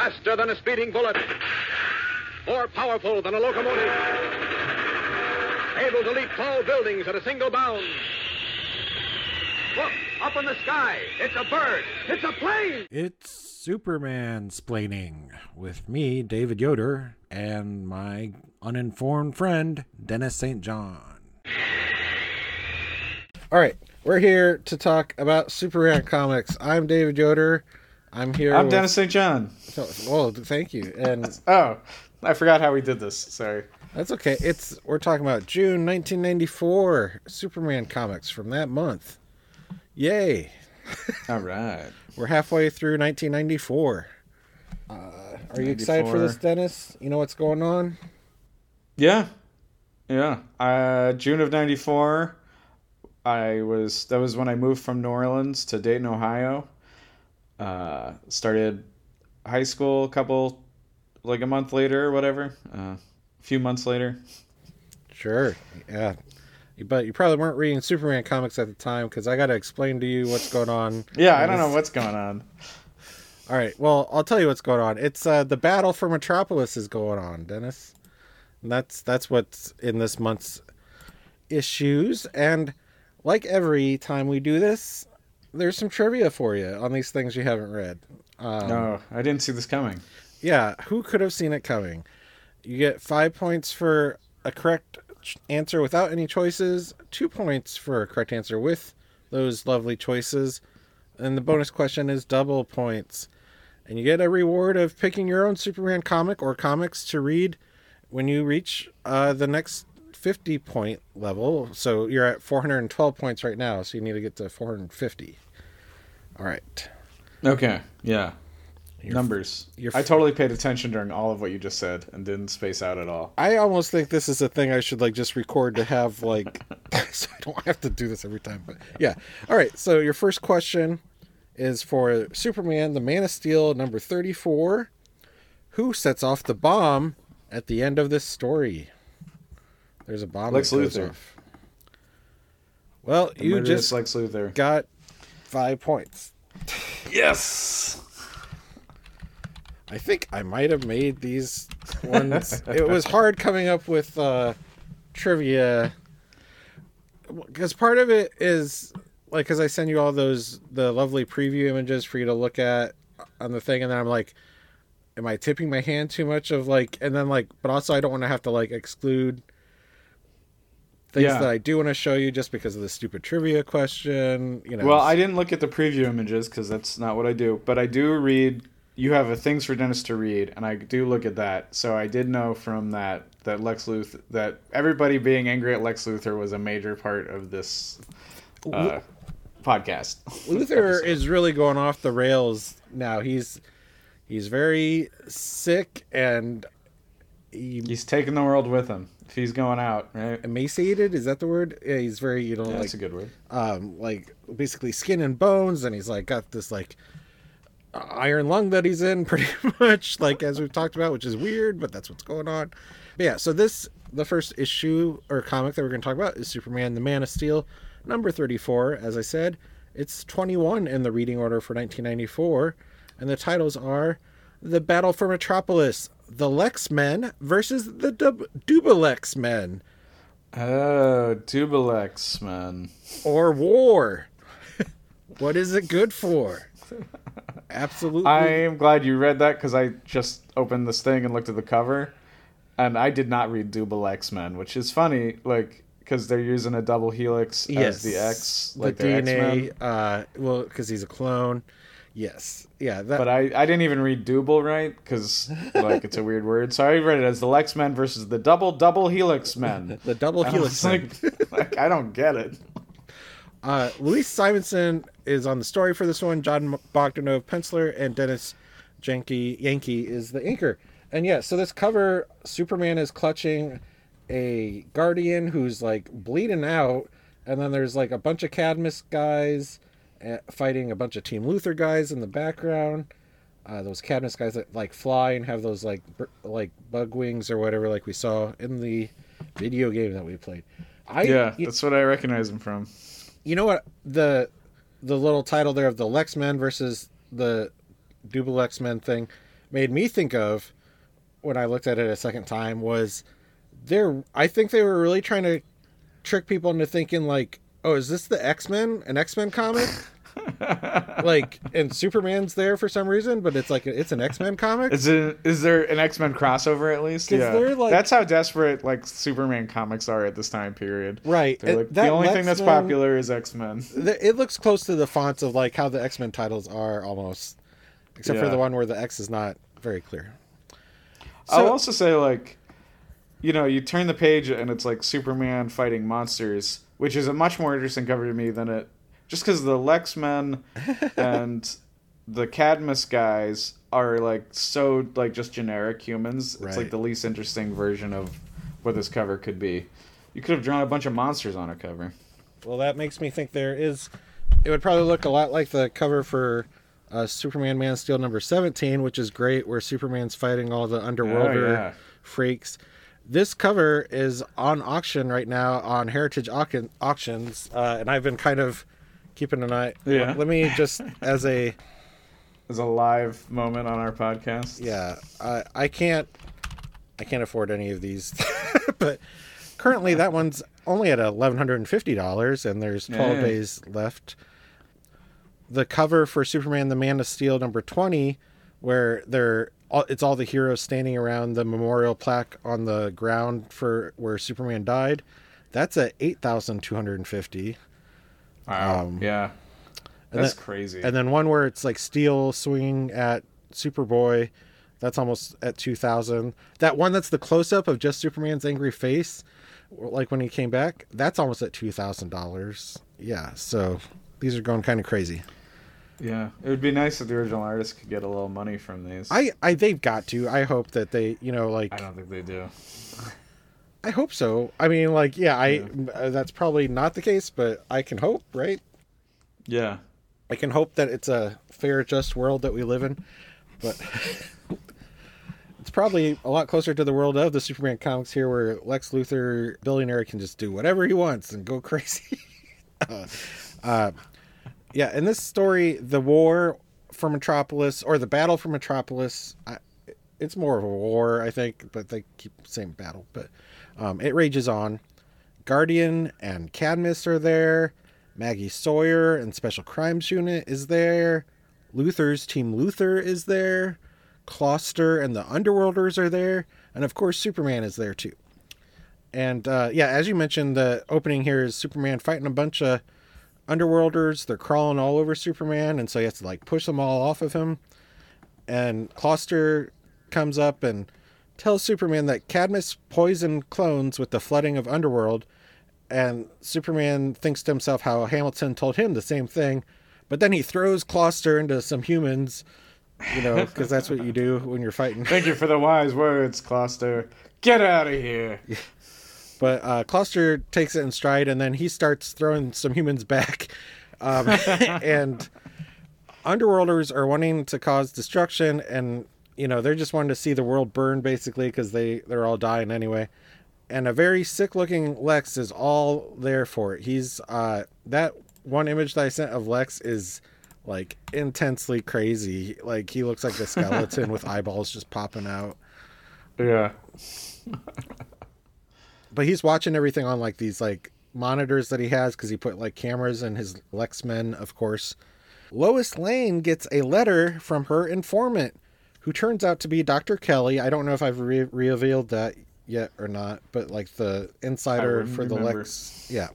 faster than a speeding bullet, more powerful than a locomotive, able to leap tall buildings at a single bound. Look, up in the sky. It's a bird. It's a plane. It's Superman splaining with me, David Yoder, and my uninformed friend, Denis St. John. All right, we're here to talk about Superman comics. I'm David Yoder. I'm here. I'm with- Denis St. John. Well, thank you, and Oh, I forgot how we did this. Sorry. that's okay. It's we're talking about June 1994 Superman comics from that month. Yay! All right. We're halfway through 1994. Uh, are you excited for this, Denis? You know what's going on? Yeah. Yeah. Uh, June of 94, I was, that was when I moved from New Orleans to Dayton, Ohio. Uh, started high school a couple, like a month later or whatever. Uh, a few months later. Sure. Yeah. But you probably weren't reading Superman comics at the time because I got to explain to you what's going on. Yeah, I don't know what's going on. All right. Well, I'll tell you what's going on. It's uh, the battle for Metropolis is going on, Denis. And that's that's what's in this month's issues. And like every time we do this, there's some trivia for you on these things you haven't read. Um, No, I didn't see this coming. Yeah, who could have seen it coming? You get five points for a correct answer without any choices, two points for a correct answer with those lovely choices, and the bonus question is double points. And you get a reward of picking your own Superman comic or comics to read when you reach uh, the next 50 point level. So you're at 412 points right now, so you need to get to 450. All right. Okay. Yeah. You're- Numbers. you're I totally paid attention during all of what you just said and didn't space out at all. I almost think this is a thing I should like just record to have like so I don't have to do this every time. But yeah. All right. So your first question is for Superman, the Man of Steel, number thirty-four. Who sets off the bomb at the end of this story? There's a bomb. Lex Luthor. off. Well, The you just Lex Luthor. got five points. Yes. I think I might have made these ones. it was hard coming up with uh, trivia because part of it is like because I send you all those the lovely preview images for you to look at on the thing, and then I'm like, am I tipping my hand too much of like, and then like, but also I don't want to have to like exclude things Yeah. that I do want to show you just because of the stupid trivia question. You know, Well, I didn't look at the preview images because that's not what I do. But I do read. You have a things for Denis to read, and I do look at that. So I did know from that that Lex Luthor that everybody being angry at Lex Luthor was a major part of this uh, podcast. Luther Episode. is really going off the rails now. He's he's very sick and he, He's taking the world with him. If he's going out, right? emaciated. Is that the word? Yeah, he's very you know Yeah, like that's a good word. um like basically skin and bones, and he's like got this like iron lung that he's in pretty much like as we've talked about, which is weird, but that's what's going on. But yeah, so this the first issue or comic that we're going to talk about is Superman: The Man of Steel, number thirty-four. As I said, it's twenty-one in the reading order for nineteen ninety-four, and the titles are "The Battle for Metropolis," "The Lex Men" versus the Dub- Dubbilex Men, Oh, Dubbilex, man. or War. what is it good for? Absolutely. I am glad you read that because I just opened this thing and looked at the cover, and I did not read Double X Men, which is funny, like because they're using a double helix as the X, like the DNA. Men. Uh, well, because he's a clone. Yes, yeah. That But I, I didn't even read double right because like it's a weird word, so I read it as the Lex Men versus the double double helix men. the double helix. like, like I don't get it. Uh, Louise Simonson is on the story for this one. Jon Bogdanove, penciler, and Dennis Yankee Yankee is the inker. And yeah, so this cover, Superman is clutching a guardian who's like bleeding out, and then there's like a bunch of Cadmus guys fighting a bunch of Team Luthor guys in the background. Uh, those Cadmus guys that like fly and have those like like bug wings or whatever, like we saw in the video game that we played. I Yeah, that's what I recognize him from. you know what the the little title there of the Lex Men versus the Double X Men thing made me think of when I looked at it a second time was there. I think they were really trying to trick people into thinking like, oh, is this the X Men? An X Men comic? like, and Superman's there for some reason, but it's like it's an X Men comic. Is it is there an X Men crossover at least? Yeah, like- that's how desperate like Superman comics are at this time period. Right. It- like, the only thing that's popular is X Men. It looks close to the fonts of like how the X Men titles are almost, except for the one where the X is not very clear. I'll also say like, you know, you turn the page and it's like Superman fighting monsters, which is a much more interesting cover to me than it. Just because the Lex Men and the Cadmus guys are like so like just generic humans. It's like the least interesting version of what this cover could be. You could have drawn a bunch of monsters on a cover. Well, that makes me think there is. It would probably look a lot like the cover for uh, Superman Man of Steel number 17, which is great, where Superman's fighting all the underworlder Oh, yeah. freaks. This cover is on auction right now on Heritage Auction, Auctions, uh, and I've been kind of keeping an eye. Yeah. Let me just, as a. As a live moment on our podcast. Yeah, I I can't I can't afford any of these, but currently that one's only at eleven hundred and fifty dollars, and there's twelve Yeah. days left. The cover for Superman: The Man of Steel number twenty, where they're it's all the heroes standing around the memorial plaque on the ground for where Superman died. That's at eight thousand two hundred and fifty. Wow. Um, yeah. and That's that- crazy. And then one where it's like Steel swinging at Superboy, that's almost at 2000. That one that's the close up of just Superman's angry face, like when he came back, that's almost at $2,000. Yeah, so these are going kind of crazy. Yeah. It would be nice if the original artist could get a little money from these. I, I they've got to. I hope that they, you know, like I don't think they do. I hope so. I mean, like yeah, I uh, that's probably not the case, but I can hope, right? Yeah. I can hope that it's a fair, just world that we live in, but it's probably a lot closer to the world of the Superman comics here, where Lex Luthor, billionaire, can just do whatever he wants and go crazy. uh, uh, yeah, in this story, the war for Metropolis or the battle for Metropolis, I, it's more of a war, I think, but they keep saying battle, but um, it rages on. Guardian and Cadmus are there. Maggie Sawyer and Special Crimes Unit is there. Luthor's Team Luthor is there. Clawster and the Underworlders are there. And of course, Superman is there too. And uh, yeah, as you mentioned, the opening here is Superman fighting a bunch of Underworlders. They're crawling all over Superman, and so he has to like push them all off of him. And Clawster comes up and tells Superman that Cadmus poisoned clones with the flooding of Underworld and Superman thinks to himself how Hamilton told him the same thing, but then he throws Clawster into some humans, you know, because that's what you do when you're fighting. Thank you for the wise words, Clawster. Get out of here. But uh, Clawster takes it in stride, and then he starts throwing some humans back, um, and Underworlders are wanting to cause destruction, and you know they're just wanting to see the world burn basically because they they're all dying anyway. And a very sick looking Lex is all there for it. He's uh that one image that I sent of Lex is like intensely crazy. Like he looks like a skeleton with eyeballs just popping out. Yeah. But he's watching everything on like these like monitors that he has because he put like cameras in his Lexmen, of course. Lois Lane gets a letter from her informant, who turns out to be Dr. Kelly. I don't know if I've re- revealed that yet or not, but like the insider for the remember. Lex. Yeah.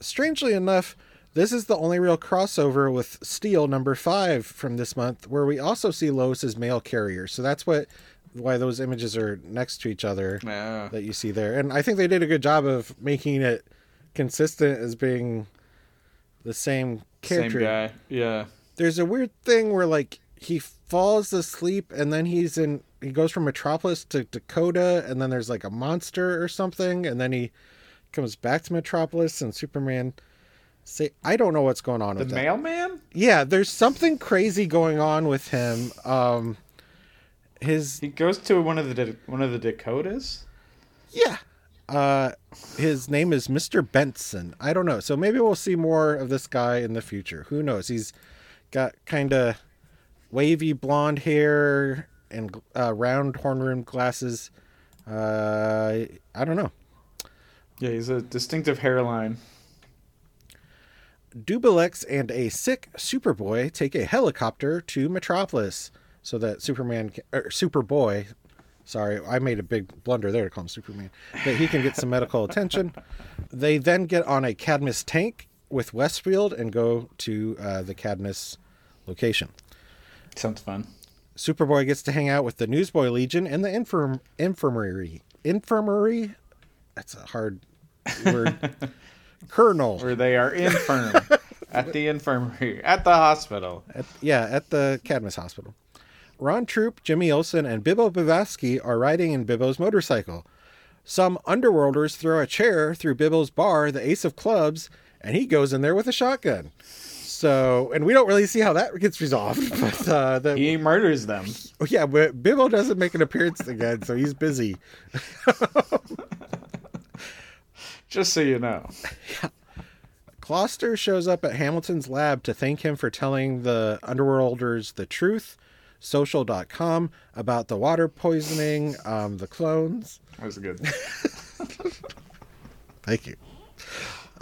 Strangely enough, this is the only real crossover with Steel number five from this month, where we also see Lois's mail carrier. So that's what why those images are next to each other Yeah. that you see there. And I think they did a good job of making it consistent as being the same character. Same guy. Yeah. There's a weird thing where like he falls asleep and then he's in he goes from Metropolis to Dakota and then there's like a monster or something and then he comes back to Metropolis and Superman say I don't know what's going on The with the mailman? Yeah, there's something crazy going on with him. Um his He goes to one of the one of the Dakotas. Yeah. Uh, his name is Mr. Benson. I don't know. So maybe we'll see more of this guy in the future. Who knows? He's got kind of wavy blonde hair and uh, round horn rimmed glasses. Uh, I don't know. Yeah, he's a distinctive hairline. Dubbilex and a sick Superboy take a helicopter to Metropolis so that Superman, or Superboy, sorry, I made a big blunder there to call him Superman, that he can get some medical attention. They then get on a Cadmus tank with Westfield and go to uh, the Cadmus location. Sounds fun. Superboy gets to hang out with the Newsboy Legion and the infirm- infirmary. Infirmary? That's a hard word. Colonel. Where they are infirm at the infirmary, at the hospital. At, yeah, at the Cadmus Hospital. Ron Troupe, Jimmy Olsen, and Bibbo Bibbowski are riding in Bibbo's motorcycle. Some underworlders throw a chair through Bibbo's bar, the Ace of Clubs, and he goes in there with a shotgun. So, and we don't really see how that gets resolved. But uh, the, He murders them. oh, yeah, but Bibbo doesn't make an appearance again, so he's busy. Just so you know. Clawster shows up at Hamilton's lab to thank him for telling the Underworlders the truth, social.com, about the water poisoning, um, the clones. That was good. Thank you.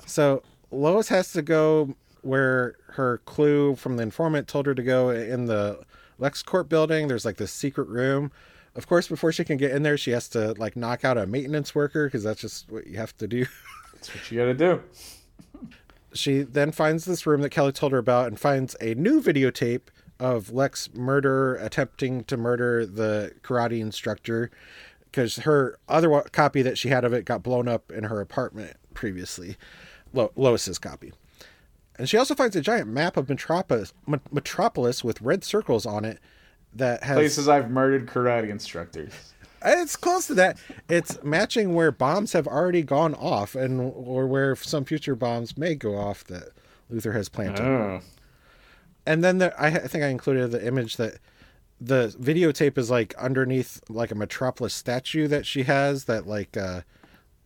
So Lois has to go where her clue from the informant told her to go in the LexCorp building. There's like this secret room. Of course, before she can get in there, she has to like knock out a maintenance worker because that's just what you have to do. That's what you gotta do. she then finds this room that Kelly told her about and finds a new videotape of Lex murder attempting to murder the karate instructor because her other copy that she had of it got blown up in her apartment previously, Lo- Lois's copy. And she also finds a giant map of Metropolis, M- Metropolis with red circles on it that has Places I've murdered karate instructors. it's close to that. It's matching where bombs have already gone off and or where some future bombs may go off that Luthor has planted. Oh. And then there, I, I think I included the image that the videotape is like underneath like a Metropolis statue that she has that like uh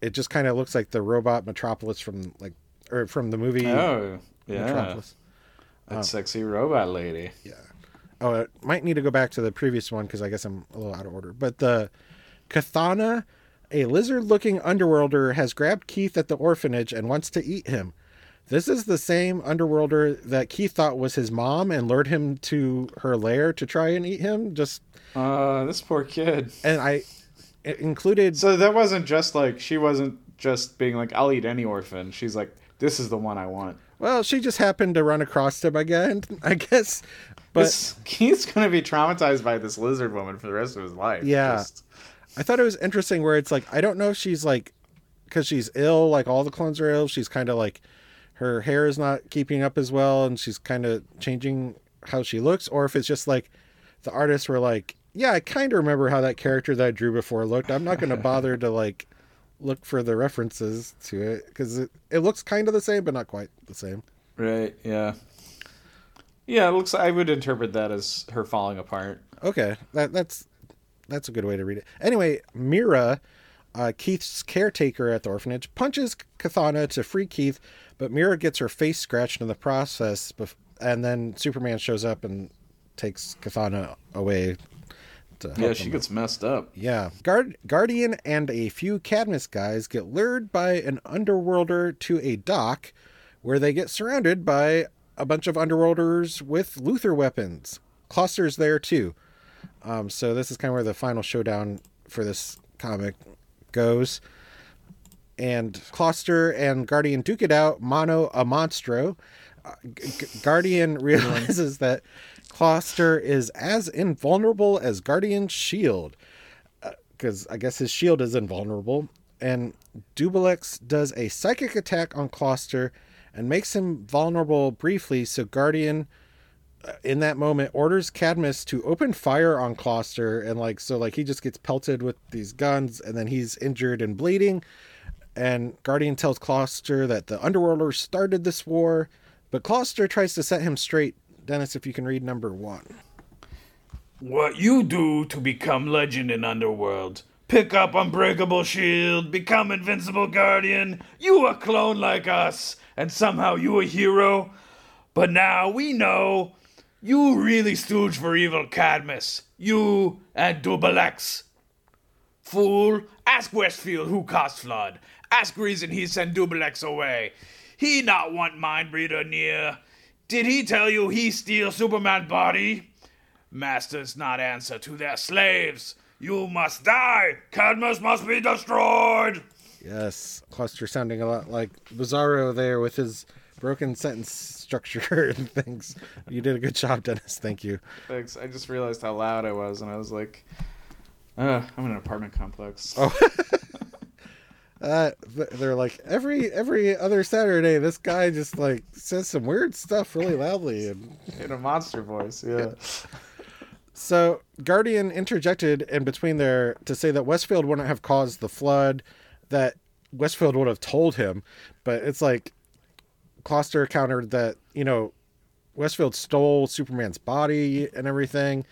it just kind of looks like the robot Metropolis from like or from the movie Oh, yeah. Metropolis. That sexy robot lady. Yeah. Oh, it might need to go back to the previous one because I guess I'm a little out of order. But the Kathana, a lizard looking underworlder, has grabbed Keith at the orphanage and wants to eat him. This is the same underworlder that Keith thought was his mom and lured him to her lair to try and eat him. Just Uh, this poor kid. and I it included So that wasn't just like she wasn't just being like, I'll eat any orphan. She's like, this is the one I want. well, she just happened to run across him again, I guess. But This, he's gonna be traumatized by this lizard woman for the rest of his life. Yeah. Just- I thought it was interesting where it's like I don't know if she's like because she's ill, like all the clones are ill. She's kind of like her hair is not keeping up as well, and she's kind of changing how she looks, or if it's just like the artists were like, yeah, I kind of remember how that character that I drew before looked. I'm not going to bother to like look for the references to it because it, it looks kind of the same, but not quite the same. Right. Yeah. Yeah. It looks. I would interpret that as her falling apart. Okay, that that's that's a good way to read it. Anyway, Mira, uh, Keith's caretaker at the orphanage, punches Kathana to free Keith, but Mira gets her face scratched in the process, bef- and then Superman shows up and takes Kathana away. To help Yeah, she gets messed up. Yeah. Guard, Guardian and a few Cadmus guys get lured by an underworlder to a dock where they get surrounded by a bunch of underworlders with Luthor weapons. Clawster's there too. Um, so this is kind of where the final showdown for this comic goes. And Clawster and Guardian duke it out, mano a monstro. Uh, G- Guardian realizes that Clawster is as invulnerable as Guardian's shield because I guess his shield is invulnerable. And Dubbilex does a psychic attack on Clawster and makes him vulnerable briefly. So Guardian, uh, in that moment, orders Cadmus to open fire on Clawster, and like so, like he just gets pelted with these guns, and then he's injured and bleeding. And Guardian tells Clawster that the Underworlders started this war, but Clawster tries to set him straight. Denis, if you can read number one. What you do to become legend in Underworld. Pick up Unbreakable Shield, become Invincible Guardian. You a clone like us, and somehow you a hero. But now we know You really stooge for evil Cadmus. You and Double X. Fool, ask Westfield who caused flood. Ask reason he sent Double X away. He not want mind breeder near. Did he tell you he steal Superman body? Masters not answer to their slaves. You must die. Cadmus must be destroyed. Yes, clawster sounding a lot like Bizarro there with his broken sentence structure and things. You did a good job, Denis. Thank you. Thanks. I just realized how loud I was, and I was like, uh, I'm in an apartment complex. Oh. Uh, they're like every every other Saturday, this guy just like says some weird stuff really loudly, and In a monster voice, yeah. So Guardian interjected in between there to say that Westfield wouldn't have caused the flood, that Westfield would have told him, but it's like Clawster countered that you know Westfield stole Superman's body and everything,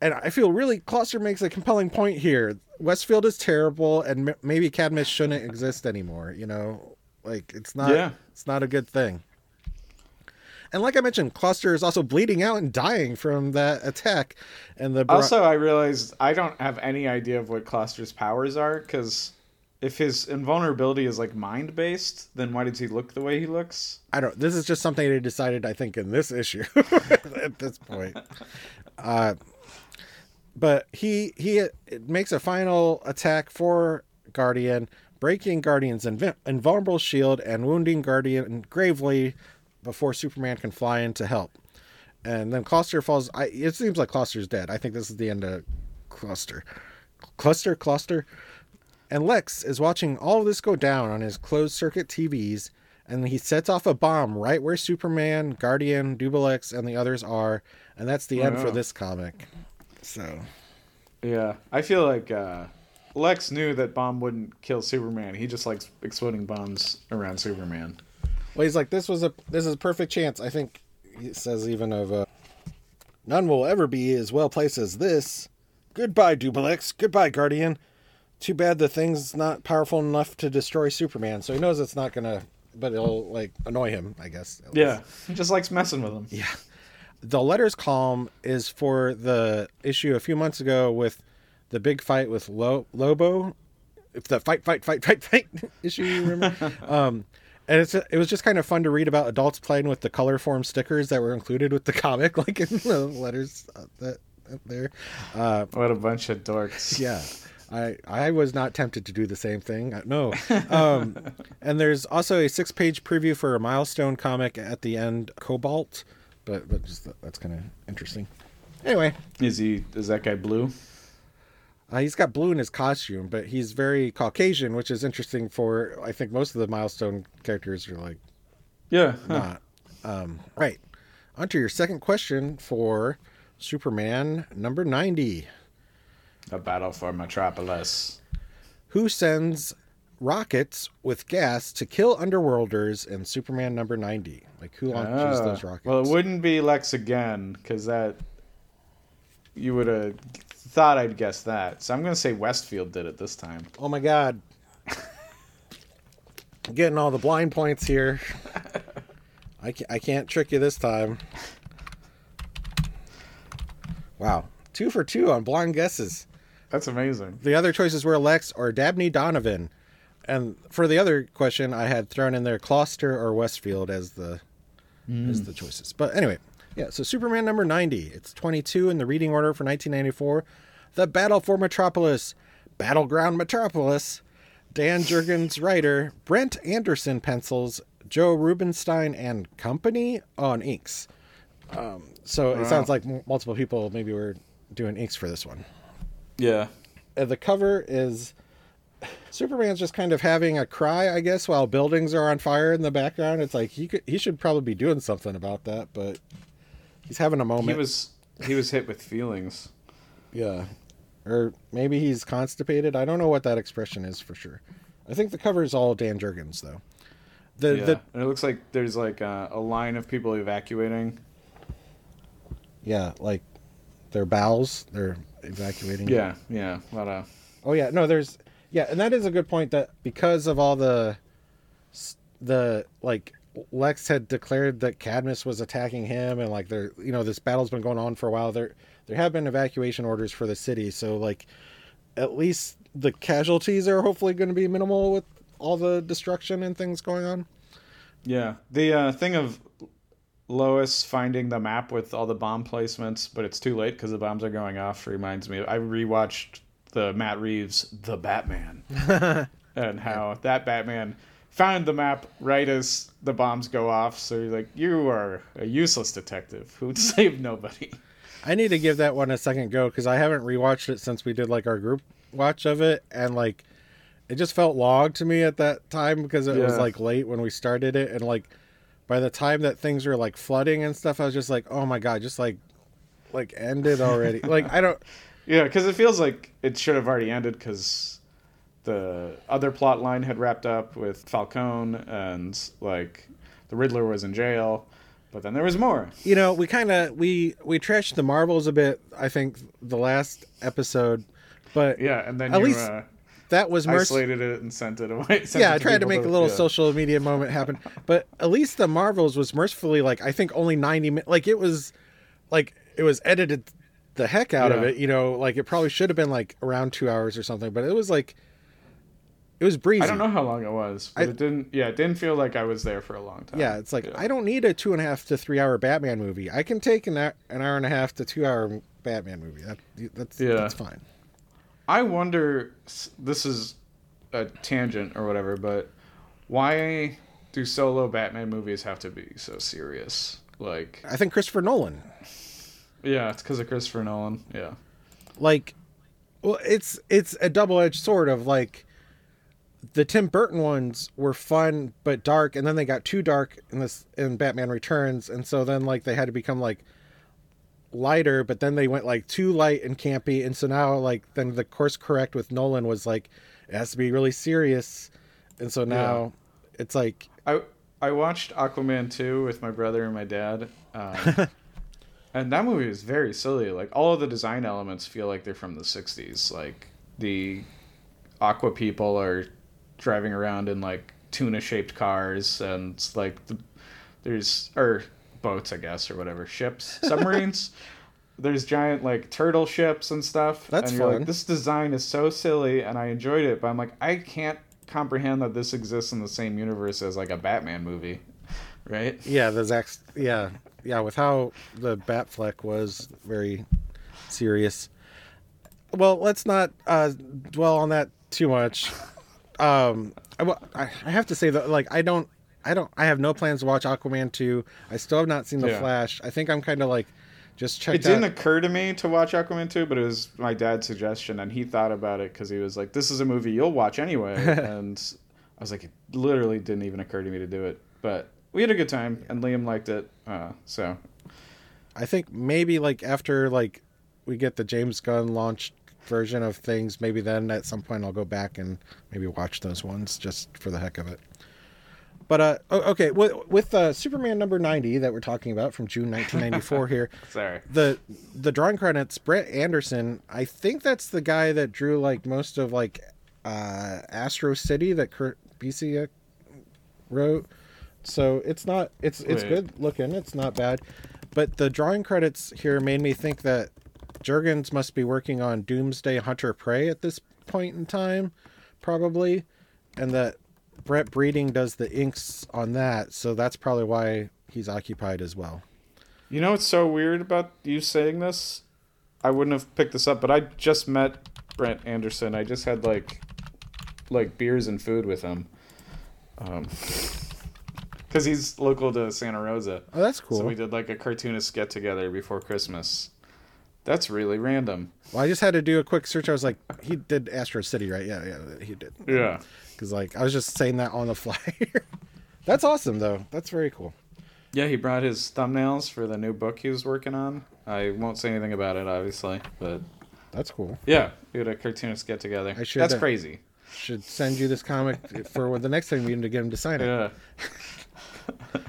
and I feel really Clawster makes a compelling point here. Westfield is terrible, and m- maybe Cadmus shouldn't exist anymore. You know, like it's not Yeah. it's not a good thing. And like I mentioned, Clawster is also bleeding out and dying from that attack. And the Also, I realized I don't have any idea of what Clawster's powers are, because if his invulnerability is like mind based, then why does he look the way he looks? I don't. This is just something they decided. I think in this issue at this point. Uh, but he he makes a final attack for Guardian, breaking Guardian's inv- invulnerable shield and wounding Guardian gravely before Superman can fly in to help. And then Clawster falls. I, it seems like Clawster's dead. I think this is the end of Clawster. Clawster, Clawster. And Lex is watching all of this go down on his closed circuit TVs, and he sets off a bomb right where Superman, Guardian, Double X, and the others are, and that's the end for this comic. So Yeah, I feel like uh, Lex knew that bomb wouldn't kill Superman. He just likes exploding bombs around Superman. Well, he's like, this was a this is a perfect chance. I think he says even of uh, none will ever be as well placed as this. Goodbye, Dubbilex. Goodbye, Guardian. Too bad the thing's not powerful enough to destroy Superman, so he knows it's not gonna, but it'll like annoy him, I guess. least. Yeah, he just likes messing with him. Yeah. The letters column is for the issue a few months ago with the big fight with Lo- Lobo. If the fight, fight, fight, fight, fight issue, you remember? um, and it's it was just kind of fun to read about adults playing with the color form stickers that were included with the comic, like in the letters uh, that up there. Uh, What a bunch of dorks. yeah. I, I was not tempted to do the same thing. Uh, No. Um, and there's also a six page preview for a milestone comic at the end, Cobalt. But, but just that's kind of interesting. Anyway, Is he? Is that guy blue? uh, he's got blue in his costume, but he's very Caucasian, which is interesting for, I think most of the milestone characters are like Yeah. huh. not. Um, right. On to your second question for Superman number 90. A battle for Metropolis. who sends rockets with gas to kill underworlders in Superman number 90? Like, who launches Ah, those rockets? Well, it wouldn't be Lex again, because that you would have thought I'd guess that. So I'm gonna say Westfield did it this time. oh my god. Getting all the blind points here. I can't, I can't trick you this time. Wow. Two for two on blind guesses. That's amazing. The other choices were Lex or Dabney Donovan. And for the other question, I had thrown in there Clawster or Westfield as the as the choices. But anyway, yeah. So Superman number ninety. It's twenty two in the reading order for nineteen ninety four. The Battle for Metropolis, Battleground Metropolis. Dan Jurgens writer, Brent Anderson pencils, Joe Rubinstein and company on inks. Um, so it sounds like m- multiple people maybe were doing inks for this one Yeah. uh, the cover is Superman's just kind of having a cry, I guess, while buildings are on fire in the background. It's like he could, he should probably be doing something about that, but he's having a moment. He moment. was he was hit with feelings. yeah, or maybe he's constipated. I don't know what that expression is for sure. I think the cover is all Dan Jurgens though. The Yeah. the and it looks like there's like a, a line of people evacuating. yeah, like their bowels, they're evacuating. Yeah, yeah. A lot of Oh yeah, no, there's yeah, and that is a good point that because of all the the like Lex had declared that Cadmus was attacking him, and like there, you know, this battle's been going on for a while. There, there have been evacuation orders for the city, so like, at least the casualties are hopefully going to be minimal with all the destruction and things going on. Yeah, the uh, thing of Lois finding the map with all the bomb placements, but it's too late because the bombs are going off. Reminds me, I rewatched the Matt Reeves The Batman, and how that Batman found the map right as the bombs go off. So you're like, you are a useless detective who saved nobody. I need to give that one a second go because I haven't rewatched it since we did like our group watch of it, and like, it just felt long to me at that time because it was like late when we started it, and like, by the time that things were like flooding and stuff, I was just like, oh my god, just like, like end it already. like I don't. Yeah, because it feels like it should have already ended because the other plot line had wrapped up with Falcone and like the Riddler was in jail, but then there was more. you know we kind of we we trashed the marvels a bit i think the last episode but Yeah, and then At you least uh, that was merc- isolated it and sent it away. sent yeah it i tried to make a little yeah. social media moment happen but at least the marvels was mercifully like i think only 90 minutes like it was like it was edited the heck out of it you know like it probably should have been like around two hours or something but it was like it was breezy I don't know how long it was, but I- it didn't. Yeah, it didn't feel like I was there for a long time. yeah it's like Yeah. i don't need a two and a half to three hour batman movie i can take an hour, an hour and a half to two hour batman movie that, that's Yeah. that's fine I wonder. This is a tangent or whatever, but why do solo Batman movies have to be so serious? Like, i think christopher nolan yeah, it's because of Christopher Nolan. Yeah. like well it's it's a double-edged sword of like the tim burton ones were fun but dark and then they got too dark in this in batman returns and so then like they had to become like lighter but then they went like too light and campy and so now like then the course correct with nolan was like it has to be really serious and so now it's like I I watched Aquaman 2 with my brother and my dad. Um, and that movie is very silly. Like all of the design elements feel like they're from the 60s. Like the aqua people are driving around in like tuna shaped cars and it's like the, there's or boats I guess or whatever, ships, submarines. there's giant like turtle ships and stuff. That's and you're fun. like this design is so silly and I enjoyed it, but I'm like I can't comprehend that this exists in the same universe as like a Batman movie, right? yeah the Zack, yeah yeah with how the batfleck was very serious well let's not uh dwell on that too much um I, I I have to say that like i don't i don't i have no plans to watch aquaman 2 i still have not seen the Yeah. flash. I think i'm kind of like just checked It didn't out occur to me to watch Aquaman 2, but it was my dad's suggestion, and he thought about it because he was like, "This is a movie you'll watch anyway," and I was like, "It literally didn't even occur to me to do it." But we had a good time, and Liam liked it, uh, so. I think maybe like after like we get the james gunn launched version of things maybe then at some point i'll go back and maybe watch those ones just for the heck of it but uh okay with, with uh superman number 90 that we're talking about from june 1994 here sorry. the the drawing credits brent anderson i think that's the guy that drew like most of like uh astro city that kurt Busiek wrote so it's not it's it's Wait. good looking it's not bad but the drawing credits here made me think that jurgens must be working on doomsday hunter prey at this point in time probably and that brett breeding does the inks on that so that's probably why he's occupied as well You know what's so weird about you saying this? I wouldn't have picked this up, but I just met Brent Anderson. I just had like like beers and food with him. Um cuz he's local to Santa Rosa. oh that's cool So we did like a cartoonist get together before Christmas. That's really random. Well, I just had to do a quick search. I was like, he did Astro City, right? Yeah, yeah, he did. Yeah. Because like I was just saying that on the fly. That's awesome, though. That's very cool. Yeah, he brought his thumbnails for the new book he was working on. I won't say anything about it, obviously, but That's cool. yeah, we had a cartoonist get together. I should, That's uh, crazy. Should send you this comic for the next time we need to get him to sign it. Yeah.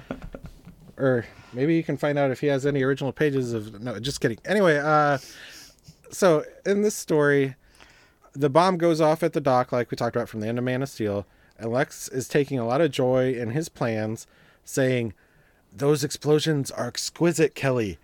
Or maybe you can find out if he has any original pages of. No, just kidding. Anyway, uh, so in this story, the bomb goes off at the dock, like we talked about from the end of Man of Steel, and Lex is taking a lot of joy in his plans. saying, "Those explosions are exquisite, Kelly.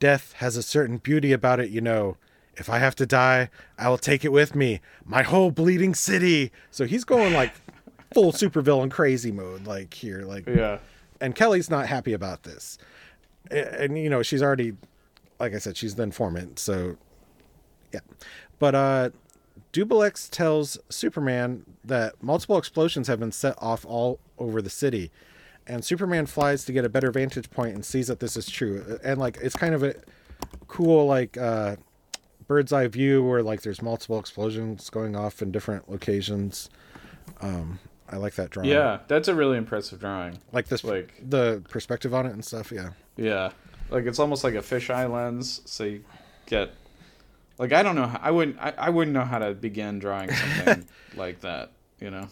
Death has a certain beauty about it, you know. If I have to die, I will take it with me. My whole bleeding city." So he's going like full supervillain crazy mode, like here, like Yeah. and Kelly's not happy about this. A- And, you know, she's already like I said, she's the informant, so yeah. But uh Dubbilex tells Superman that multiple explosions have been set off all over the city. And Superman flies to get a better vantage point and sees that this is true. And like it's kind of a cool like uh bird's eye view where like there's multiple explosions going off in different locations. Um I like that drawing. Yeah, that's a really impressive drawing. Like this Like- the perspective on it and stuff, yeah. Yeah, like it's almost like a fisheye lens, so you get like I don't know. how- I wouldn't. I, I wouldn't know how to begin drawing something like that. You know.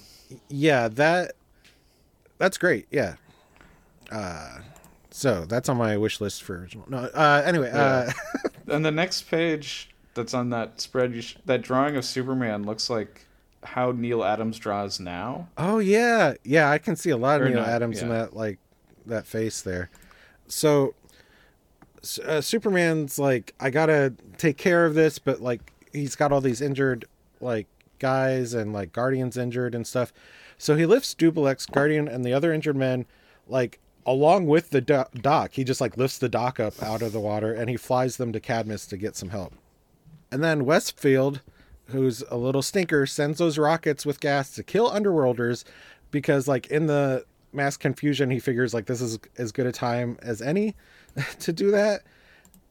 yeah that that's great yeah uh so that's on my wish list for original no uh anyway uh And the next page that's on that spread, you sh- that drawing of Superman looks like how Neal Adams draws now. oh yeah yeah i can see a lot of Or neal not, adams in that like that face there so uh, superman's like i gotta take care of this but like he's got all these injured like guys and like guardians injured and stuff. So he lifts dubbilex guardian and the other injured men like along with the do- dock he just like lifts the dock up out of the water and he flies them to cadmus to get some help. And then westfield who's a little stinker sends those rockets with gas to kill underworlders because like in the mass confusion he figures like this is as good a time as any to do that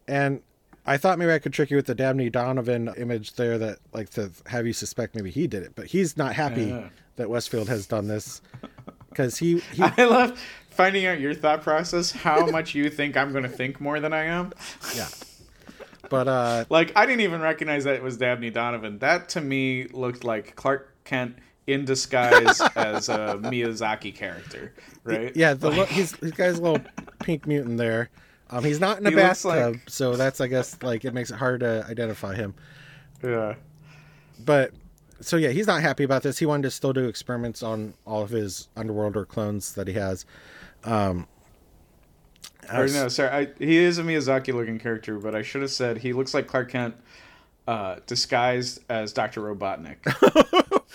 and i thought maybe i could trick you with the dabney donovan image there that like to have you suspect maybe he did it but he's not happy Yeah. that westfield has done this because he, he I love finding out your thought process. How much you think I'm going to think more than I am. yeah but uh Like I didn't even recognize that it was Dabney Donovan. That to me looked like Clark Kent in disguise as a Miyazaki character, right? yeah the lo- he's he's got his little pink mutant there um he's not in a bathtub like- so that's i guess like it makes it hard to identify him Yeah. but so yeah, he's not happy about this. He wanted to still do experiments on all of his underworlder clones that he has. Um, Or no, sorry. I, he is a Miyazaki looking character, but I should have said he looks like Clark Kent uh, disguised as Dr. Robotnik.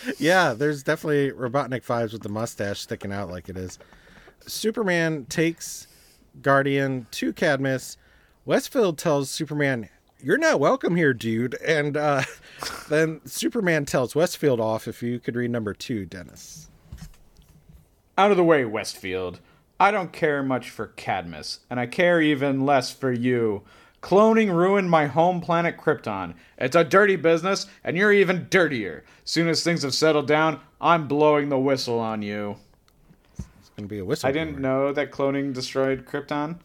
yeah, there's definitely Robotnik vibes with the mustache sticking out like it is. Superman takes Guardian to Cadmus. Westfield tells Superman, "You're not welcome here, dude." And uh, then Superman tells Westfield off. If you could read number two, Denis. Out of the way, Westfield. I don't care much for Cadmus, and I care even less for you. Cloning ruined my home planet Krypton. It's a dirty business, and you're even dirtier. Soon as things have settled down, I'm blowing the whistle on you. It's gonna be a whistle. I didn't know that cloning destroyed Krypton.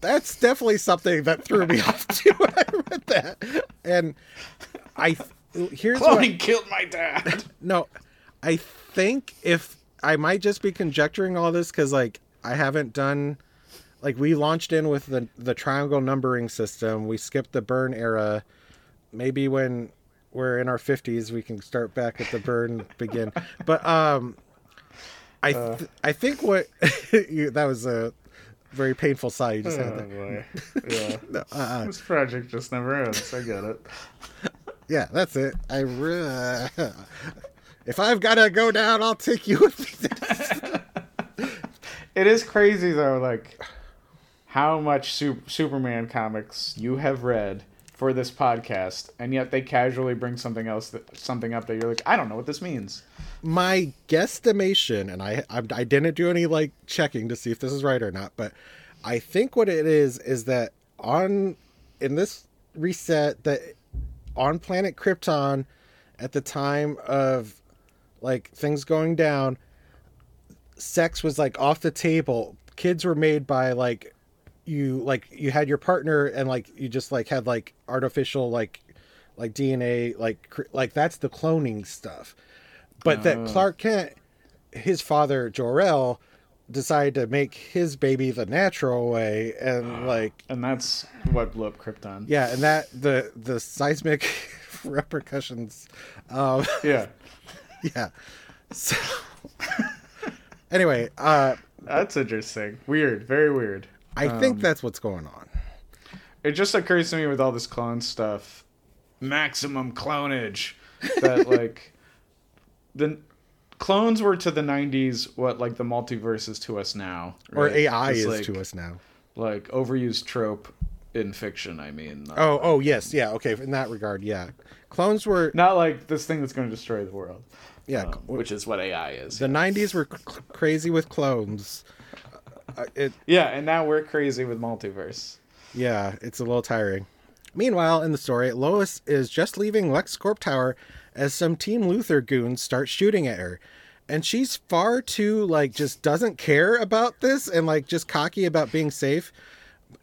that's definitely something that threw me off too when I read that. And I here's what, Cloning killed my dad. no, I think if I might just be conjecturing all this because like I haven't done like we launched in with the the triangle numbering system. We skipped the Byrne era. Maybe when we're in our fifties, we can start back at the Byrne begin. But um, I uh. th- I think what you, that was a very painful sigh you just had oh, there. boy. Yeah. No, uh-uh. This project just never ends. I get it. Yeah, that's it. I re- if I've got to go down, I'll take you with me. It is crazy though, like how much Su- Superman comics you have read for this podcast, and yet they casually bring something else, that, something up that you're like, I don't know what this means. My guesstimation, and I, I I didn't do any like checking to see if this is right or not, but I think what it is is that on in this reset that on planet Krypton at the time of like things going down sex was like off the table. Kids were made by like you like you had your partner and like you just like had like artificial like like dna like like that's the cloning stuff but that clark kent his father jor-el decided to make his baby the natural way and like And that's what blew up Krypton. yeah and that the the seismic repercussions um Yeah. yeah so anyway uh That's interesting. Weird. Very weird. I think that's what's going on. It just occurs to me with all this clone stuff, maximum clonage, that like the clones were to the '90s what like the multiverse is to us now, Or? AI It's is like, to us now. like overused trope in fiction. I mean, Oh, oh yes, yeah, okay. In that regard, yeah. Clones were not like this thing that's going to destroy the world, yeah. um, which is what AI is. the '90s were c- crazy with clones. Uh, it yeah, and now we're crazy with multiverse. Yeah, it's a little tiring. Meanwhile, in the story, Lois is just leaving LexCorp Tower as some Team Luthor goons start shooting at her. And she's far too, like, just doesn't care about this and, like, just cocky about being safe.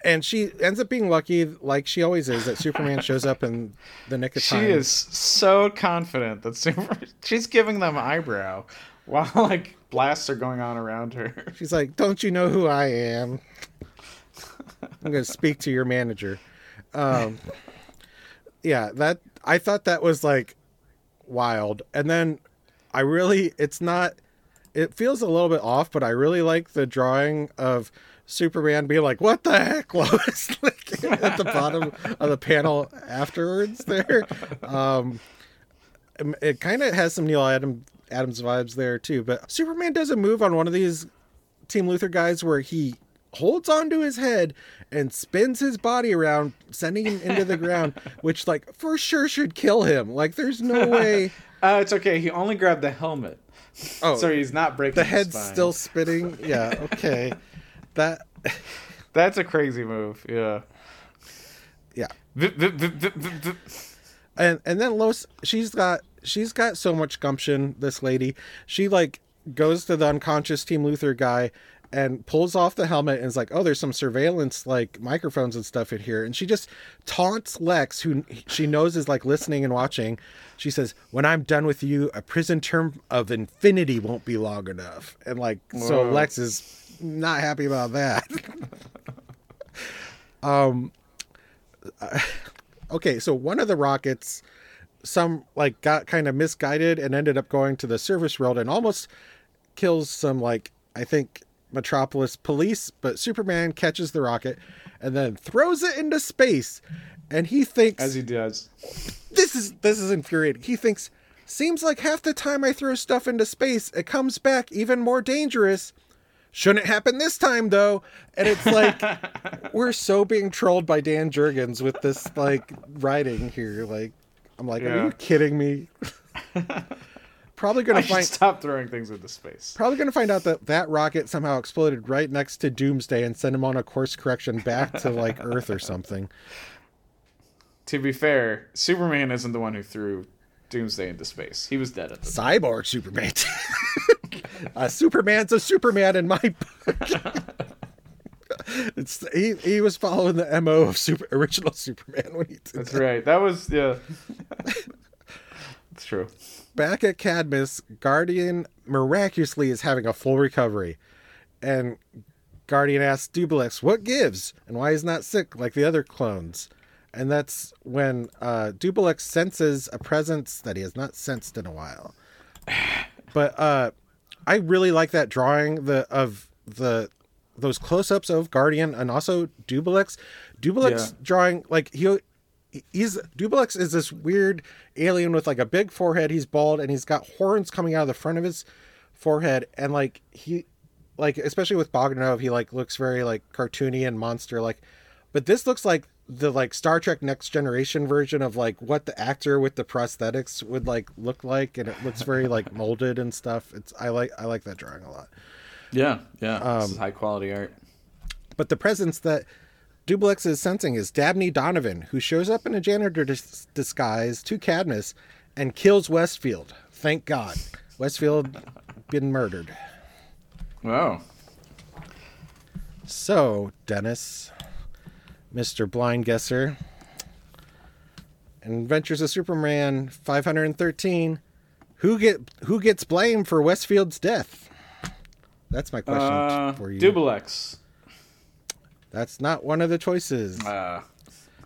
And she ends up being lucky, like she always is, that Superman shows up in the nick of time. She is so confident that super. She's giving them eyebrow while like blasts are going on around her. She's like, "Don't you know who I am? I'm going to speak to your manager." Um, yeah, that I thought that was like wild, and then I really, it's not. It feels a little bit off, but I really like the drawing of Superman being like, "What the heck, Lois?" like at the bottom of the panel afterwards. There, um, it kind of has some Neal Adam Adams vibes there too. But Superman does a move on one of these Team Luthor guys where he holds onto his head and spins his body around, sending him into the ground, which like for sure should kill him. Like there's no way. Uh, it's okay. He only grabbed the helmet, Oh, so he's not breaking the head's still spinning. Yeah, okay. That That's a crazy move. Yeah. yeah. And and then Lois, she's got she's got so much gumption. This lady, she like goes to the unconscious Team Luthor guy and pulls off the helmet and is like, "Oh, there's some surveillance like microphones and stuff in here." And she just taunts Lex, who she knows is like listening and watching. She says, "When I'm done with you, a prison term of infinity won't be long enough." And like, so Lex is not happy about that. um. Okay, so one of the rockets some like got kind of misguided and ended up going to the service world and almost kills some like I think Metropolis police, but Superman catches the rocket and then throws it into space. And he thinks As he does. this is this is infuriating. He thinks seems like half the time I throw stuff into space, it comes back even more dangerous. Shouldn't happen this time though. And it's like we're so being trolled by Dan Jurgens with this like writing here. Like I'm like, are you kidding me? probably gonna I find stop throwing things into space. probably gonna find out that that rocket somehow exploded right next to Doomsday and send him on a course correction back to like Earth or something. To be fair, Superman isn't the one who threw Doomsday into space. He was dead at the time. Cyborg Superman. a Superman's a Superman in my book. it's he, he was following the MO of super original Superman when he did That's that. right. That was yeah. It's true. Back at Cadmus, Guardian miraculously is having a full recovery. And Guardian asks Dubbilex what gives and why he's not sick like the other clones. And that's when uh, Dubbilex senses a presence that he has not sensed in a while. But uh, I really like that drawing the of the those close-ups of Guardian and also Dubbilex. Dubbilex Yeah. drawing like he he's Dubbilex is this weird alien with like a big forehead. He's bald and he's got horns coming out of the front of his forehead and like he like especially with Bogdanove, he like looks very like cartoony and monster like. But this looks like the like Star Trek Next Generation version of like what the actor with the prosthetics would like look like, and it looks very like molded and stuff. It's I like I like that drawing a lot. Yeah, yeah. this Um, is high quality art. But the presence that Dubbilex is sensing is Dabney Donovan, who shows up in a janitor dis- disguise to Cadmus and kills Westfield. Thank God. Westfield been murdered. Wow. So, Denis, Mr. Blind Guesser, Adventures of Superman 513, who get who gets blamed for Westfield's death? That's my question Uh, for you. Dubbilex. That's not one of the choices. Uh,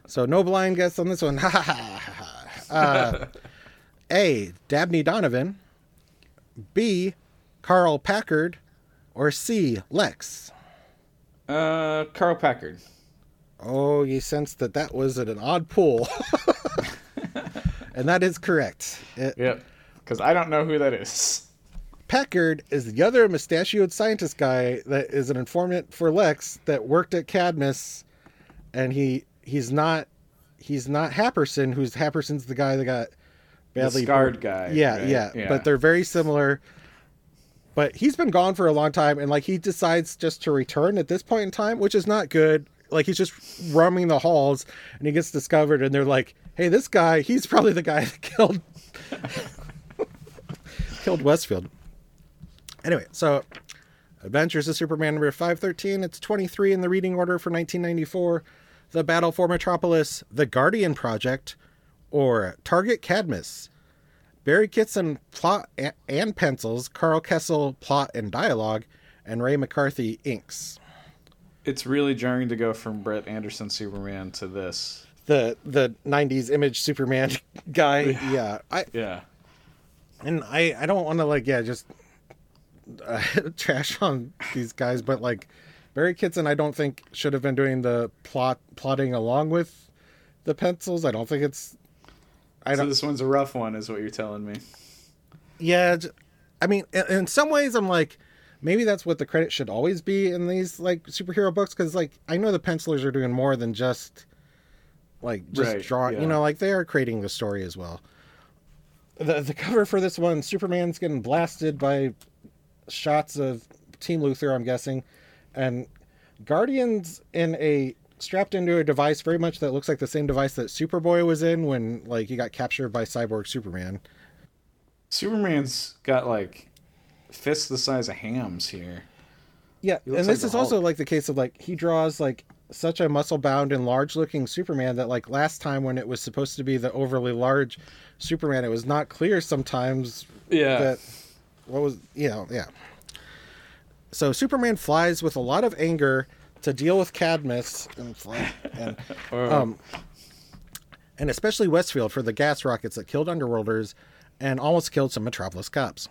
So no blind guess on this one. Ha ha ha ha. ha. Uh, A. Dabney Donovan. B. Carl Packard. Or C. Lex? Uh, Carl Packard. Oh, you sensed that that was an, an odd pull. and that is correct. It- Yep. Because I don't know who that is. Packard is the other mustachioed scientist guy that is an informant for Lex that worked at Cadmus, and he he's not he's not Happersen, who's Happersen's the guy that got badly scarred guy, Yeah, right? yeah, Yeah. but they're very similar. But he's been gone for a long time, and like he decides just to return at this point in time, which is not good. Like he's just roaming the halls, and he gets discovered, and they're like, "Hey, this guy, he's probably the guy that killed killed Westfield." Anyway, so Adventures of Superman number 513. It's 23 in the reading order for 1994. The Battle for Metropolis, The Guardian Project, or Target Cadmus. Barry Kitson, plot and pencils. Karl Kesel, plot and dialogue. And Ray McCarthy, inks. It's really jarring to go from Brent Anderson Superman to this. The the 90s image Superman guy. Yeah. I Yeah. and I I don't want to like yeah just uh, trash on these guys, but like Barry Kitson, I don't think should have been doing the plot plotting along with the pencils. I don't think it's. I So don't. this one's a rough one, is what you're telling me. yeah, I mean, in, some ways, I'm like. Maybe that's what the credit should always be in these like superhero books because like I know the pencilers are doing more than just like just Right, drawing. You know, like they are creating the story as well. The the cover for this one, Superman's getting blasted by shots of Team Luthor, I'm guessing, and Guardians in a strapped into a device very much that looks like the same device that Superboy was in when like he got captured by Cyborg Superman. Superman's got like fists the size of hams here. Yeah, He and like this is also like the case of like he draws like such a muscle bound and large looking Superman that like last time when it was supposed to be the overly large Superman, it was not clear sometimes Yeah. that what was you know yeah. So Superman flies with a lot of anger to deal with Cadmus and and um and especially Westfield for the gas rockets that killed Underworlders and almost killed some Metropolis cops.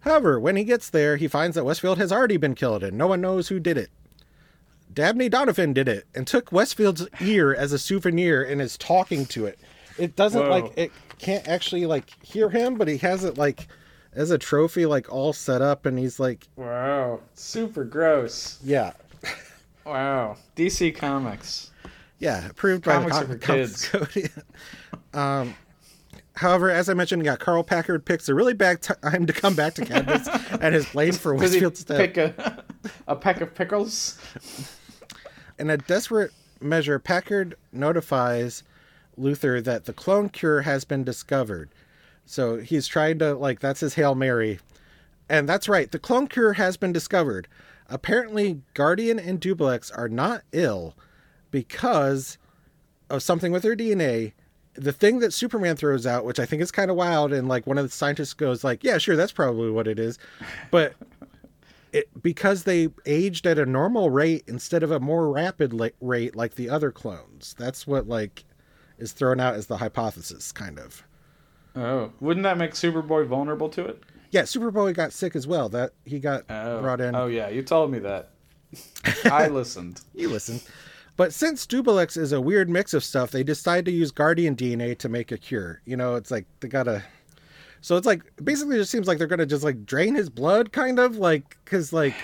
However, when he gets there, he finds that Westfield has already been killed and no one knows who did it. Dabney Donovan did it and took Westfield's ear as a souvenir and is talking to it. It doesn't Whoa. like it can't actually like hear him, but he has it like as a trophy, like all set up, and he's like, Wow. Super gross. yeah, Wow. DC Comics. yeah, approved by Comics the are for Comics Code. um, however, as I mentioned, yeah, Carl Packard picks a really bad time to come back to Cadmus and his blamed for Westfield's death. pick a, a peck of pickles? In a desperate measure, Packard notifies Luthor that the clone cure has been discovered. So he's trying to, like, that's his Hail Mary. And that's right, the clone cure has been discovered. Apparently, Guardian and Dubbilex are not ill because of something with their DNA. The thing that Superman throws out, which I think is kind of wild, and like one of the scientists goes like, "Yeah, sure, that's probably what it is," but it because they aged at a normal rate instead of a more rapid la- rate like the other clones. That's what like is thrown out as the hypothesis, kind of. Oh. Wouldn't that make Superboy vulnerable to it? Yeah, Superboy got sick as well. That he got Oh. brought in. Oh, yeah. You told me that. I listened. You listened. But since Dubbilex is a weird mix of stuff, they decide to use Guardian DNA to make a cure. You know, it's like they gotta. So it's like basically, it just seems like they're gonna just like drain his blood, kind of like because like,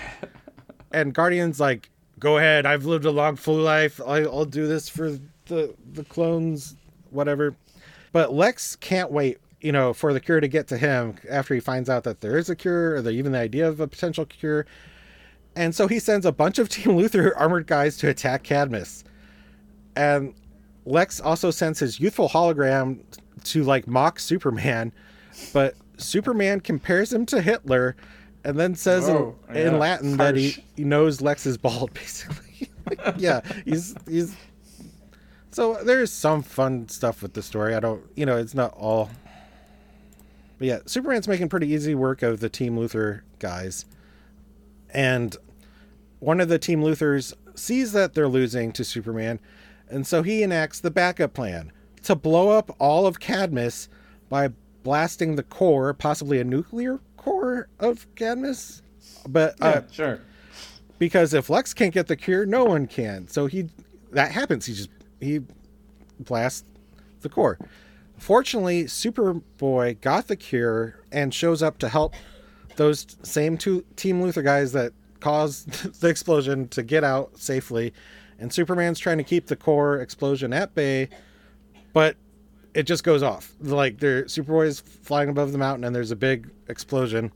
and Guardian's like, go ahead, I've lived a long full life. I, I'll do this for the the clones, whatever. But Lex can't wait, you know, for the cure to get to him after he finds out that there is a cure or the, even the idea of a potential cure. And so he sends a bunch of Team Luthor armored guys to attack Cadmus. And Lex also sends his youthful hologram to like mock Superman, but Superman compares him to Hitler and then says Whoa, in, in yeah, Latin that he, he knows Lex is bald, basically. yeah, he's he's so there's some fun stuff with the story. I don't you know, it's not all but yeah, Superman's making pretty easy work of the Team Luthor guys. And one of the Team Luthors sees that they're losing to Superman, and so he enacts the backup plan to blow up all of Cadmus by blasting the core, possibly a nuclear core of Cadmus. But Yeah, uh, sure. because if Lex can't get the cure, no one can. So he that happens. He just he blasts the core. Fortunately, Superboy got the cure and shows up to help those same two Team Luthor guys that caused the explosion to get out safely. And Superman's trying to keep the core explosion at bay, but it just goes off. Like there Superboy is flying above the mountain and there's a big explosion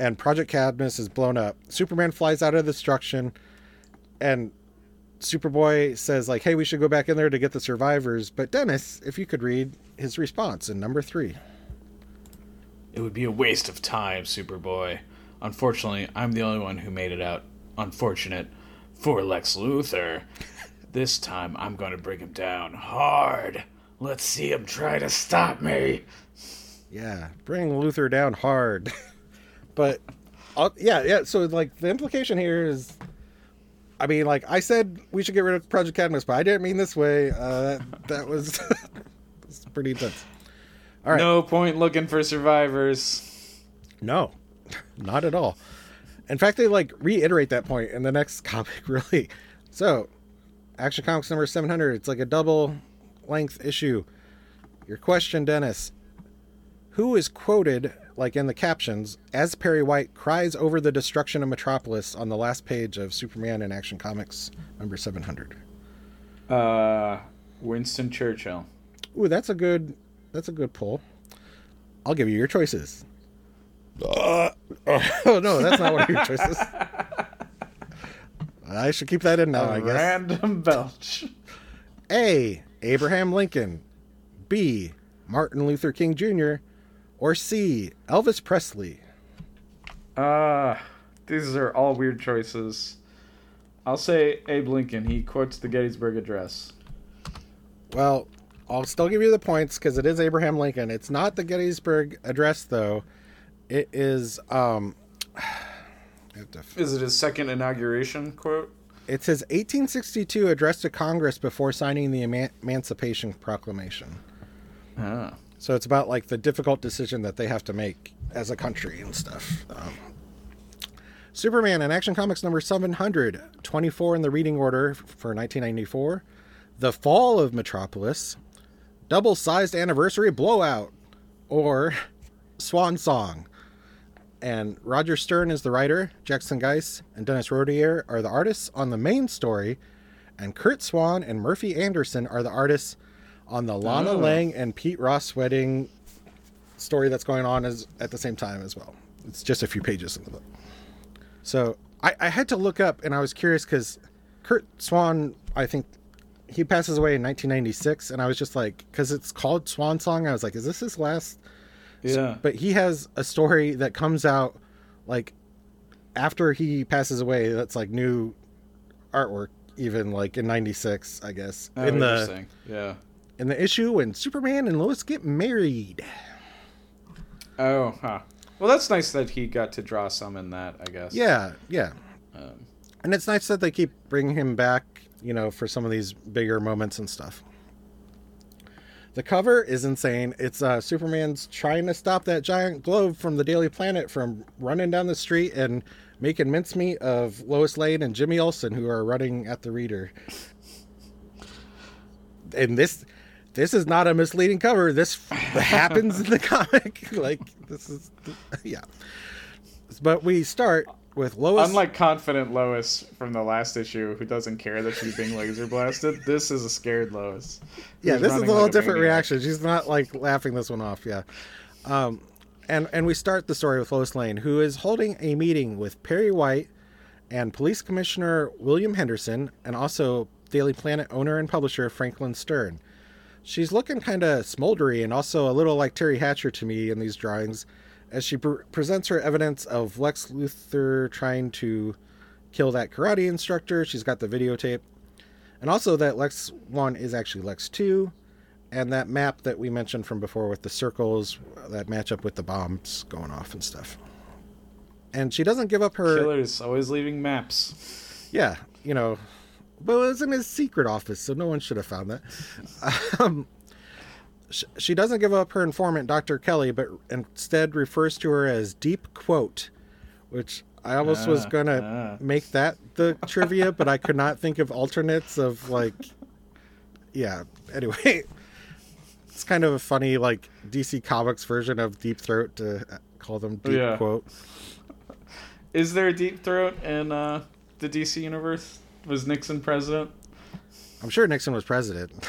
and Project Cadmus is blown up. Superman flies out of the destruction, and Superboy says like, "Hey, we should go back in there to get the survivors." But Denis, if you could read his response in number three. It would be a waste of time, Superboy. Unfortunately, I'm the only one who made it out. Unfortunate for Lex Luthor. This time, I'm going to bring him down hard. Let's see him try to stop me. Yeah, bring Luthor down hard. but I'll, yeah, yeah. So like the implication here is, I mean, like I said, we should get rid of Project Cadmus, but I didn't mean this way. Uh, that, that was pretty intense. All right. No point looking for survivors. No, not at all. In fact, they like reiterate that point in the next comic, really. So, Action Comics number 700, it's like a double length issue. Your question, Denis. Who is quoted, like in the captions, as Perry White cries over the destruction of Metropolis on the last page of Superman in Action Comics number 700? Uh, Winston Churchill. Ooh, that's a good that's a good pull. I'll give you your choices. Uh, oh no, that's not one of your choices. I should keep that in now, A I guess. random belch. A. Abraham Lincoln. B. Martin Luther King Jr. Or C. Elvis Presley. Uh, these are all weird choices. I'll say Abe Lincoln. He quotes the Gettysburg Address. Well, I'll still give you the points because it is Abraham Lincoln. It's not the Gettysburg Address, though. It is. Um, to Is it his second inauguration quote? It says 1862 address to Congress before signing the Eman- Emancipation Proclamation. Ah. So it's about like the difficult decision that they have to make as a country and stuff. Um, Superman in Action Comics number 700, 24 in the reading order for 1994. The Fall of Metropolis, Double Sized Anniversary Blowout, or Swan Song. And Roger Stern is the writer, Jackson Guice and Denis Rodier are the artists on the main story, and Curt Swan and Murphy Anderson are the artists on the Lana Oh. Lang and Pete Ross wedding story that's going on as, at the same time as well. It's just a few pages in the book. So I, I had to look up, and I was curious because Curt Swan, I think he passes away in 1996, and I was just like, because it's called Swan Song, I was like, is this his last? Yeah. But he has a story that comes out like after he passes away. That's like new artwork, even like in '96, I guess. Oh, in the interesting. Yeah. In the issue when Superman and Lois get married. Oh, huh. Well, that's nice that he got to draw some in that, I guess. Yeah, yeah. Um, And it's nice that they keep bringing him back, you know, for some of these bigger moments and stuff. The cover is insane. It's uh, Superman's trying to stop that giant globe from the Daily Planet from running down the street and making mincemeat of Lois Lane and Jimmy Olsen, who are running at the reader. And this, this is not a misleading cover. This happens in the comic. Like this is, yeah. But we start with Lois. Unlike confident Lois from the last issue, who doesn't care that she's being laser blasted, this is a scared Lois. yeah, this is a little like different maniac. reaction. She's not like laughing this one off. Yeah, um, and and we start the story with Lois Lane, who is holding a meeting with Perry White and Police Commissioner William Henderson, and also Daily Planet owner and publisher Franklin Stern. She's looking kind of smoldery and also a little like Teri Hatcher to me in these drawings, as she pre- presents her evidence of Lex Luthor trying to kill that karate instructor. She's got the videotape. And also that Lex 1 is actually Lex 2, and that map that we mentioned from before with the circles that match up with the bombs going off and stuff. And she doesn't give up her. Killer's always leaving maps. Yeah, you know, but it was in his secret office, so no one should have found that. Um, sh- she doesn't give up her informant, Dr. Kelly, but instead refers to her as Deep Quote, which I almost was Ah, gonna ah. make that the trivia, but I could not think of alternates of like, yeah. Anyway, it's kind of a funny like DC Comics version of Deep Throat to call them Deep Yeah. Quote. Is there a deep throat in uh, the DC universe? Was Nixon president? I'm sure Nixon was president.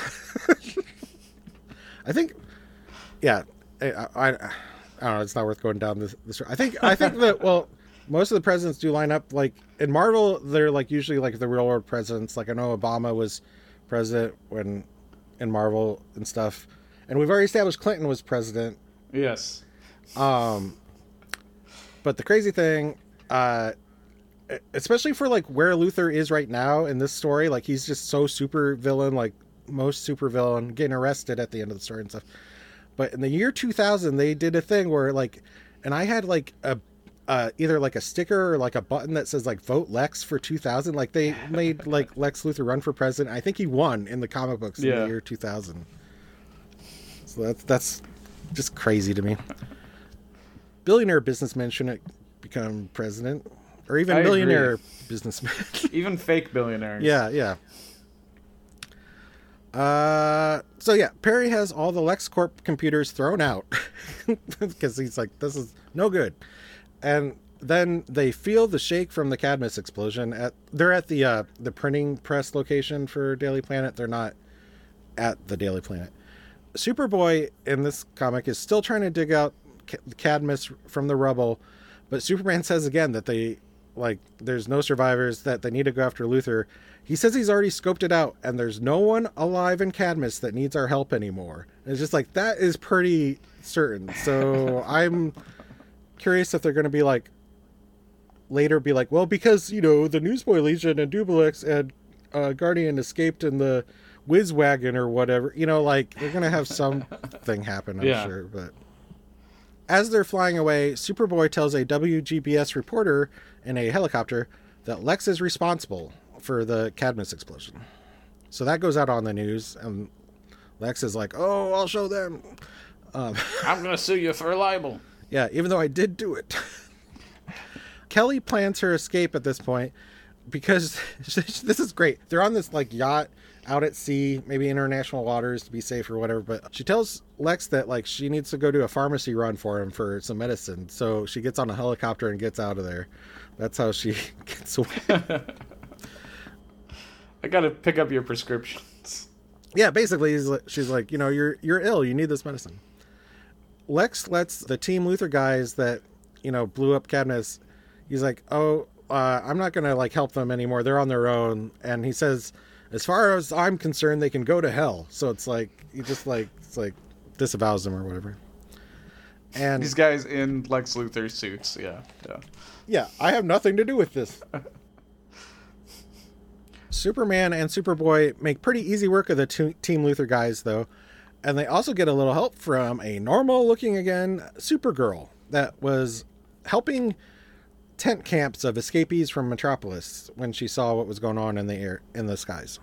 I think, yeah, I, I, I don't know. It's not worth going down this. this I think I think that well, most of the presidents do line up like in Marvel. They're like usually like the real world presidents. Like I know Obama was president when in Marvel and stuff, and we've already established Clinton was president. Yes. Um, but the crazy thing, uh, especially for like where Luthor is right now in this story, like he's just so super villain, like most super villain, getting arrested at the end of the story and stuff. But in the year 2000, they did a thing where like, and I had like a. Uh, either like a sticker or like a button that says like vote Lex for 2000 like they made like Lex Luthor run for president. I think he won in the comic books in the year 2000 so that's that's just crazy to me. Billionaire businessmen shouldn't become president or even I agree. millionaire businessmen. Even fake billionaires. yeah yeah. Uh so yeah perry has all the lexcorp computers thrown out because he's like this is no good. And then they feel the shake from the cadmus explosion at they're at the uh the printing press location for daily planet. They're not at the daily planet. Superboy in this comic is still trying to dig out Cadmus from the rubble, but Superman says again that they like there's no survivors that they need to go after Luthor. He says he's already scoped it out and there's no one alive in Cadmus that needs our help anymore. And it's just like that is pretty certain. So I'm curious if they're going to be like later be like, well, because you know the Newsboy Legion and Dubbilex and uh, Guardian escaped in the Whiz Wagon or whatever. You know, like they're gonna have something happen. I'm Yeah. sure, but as they're flying away, Superboy tells a WGBS reporter in a helicopter that Lex is responsible for the Cadmus explosion. So that goes out on the news, and Lex is like, "Oh, I'll show them." Um, I'm gonna sue you for libel. Yeah, even though I did do it. Kelly plans her escape at this point because this is great. They're on this like yacht out at sea, maybe international waters to be safe or whatever. But she tells Lex that like she needs to go do a pharmacy run for him for some medicine. So she gets on a helicopter and gets out of there. That's how she gets away. I gotta pick up your prescriptions. yeah, basically, she's like, you know, you're you're ill. You need this medicine. Lex lets the Team Luther guys that you know blew up Cadmus. He's like, oh, uh, I'm not gonna like help them anymore. They're on their own. And he says, as far as I'm concerned, they can go to hell. So it's like he just like it's like disavows them or whatever. And These guys in Lex Luthor suits. Yeah. Yeah. yeah, I have nothing to do with this. Superman and Superboy make pretty easy work of the two Team Luthor guys, though, and they also get a little help from a normal looking again Supergirl that was helping tent camps of escapees from Metropolis when she saw what was going on in the air in the skies.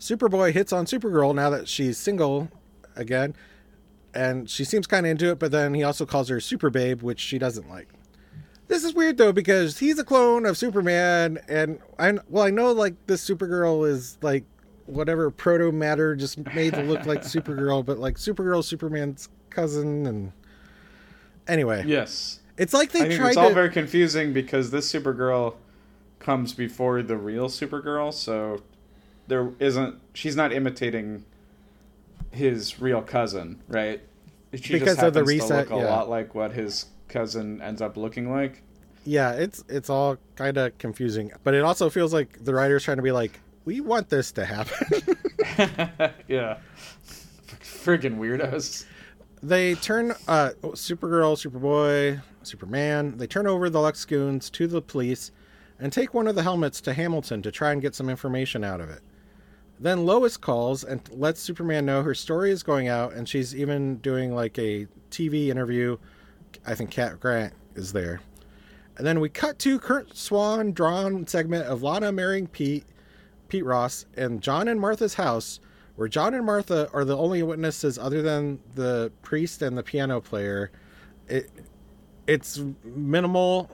Superboy hits on Supergirl now that she's single again, and she seems kind of into it, but then he also calls her Super Babe, which she doesn't like. This is weird though because he's a clone of Superman, and I well I know like this Supergirl is like whatever proto matter just made to look like Supergirl, but like Supergirl Superman's cousin, and anyway, Yes. It's like they I think tried it's all to. very confusing because this Supergirl comes before the real Supergirl, so there isn't. She's not imitating his real cousin, right? She Because just of the reset, to look a yeah. lot like what his cousin ends up looking like. yeah, it's it's all kind of confusing, but it also feels like the writer's trying to be like, we want this to happen. yeah. Friggin' weirdos. they turn uh supergirl superboy superman they turn over the lux goons to the police and take one of the helmets to hamilton to try and get some information out of it. Then lois calls and lets superman know her story is going out and she's even doing like a tv interview. I think cat grant is there. And then we cut to curt swan drawn segment of lana marrying pete Pete Ross and John and Martha's house, where John and Martha are the only witnesses other than the priest and the piano player. It it's minimal.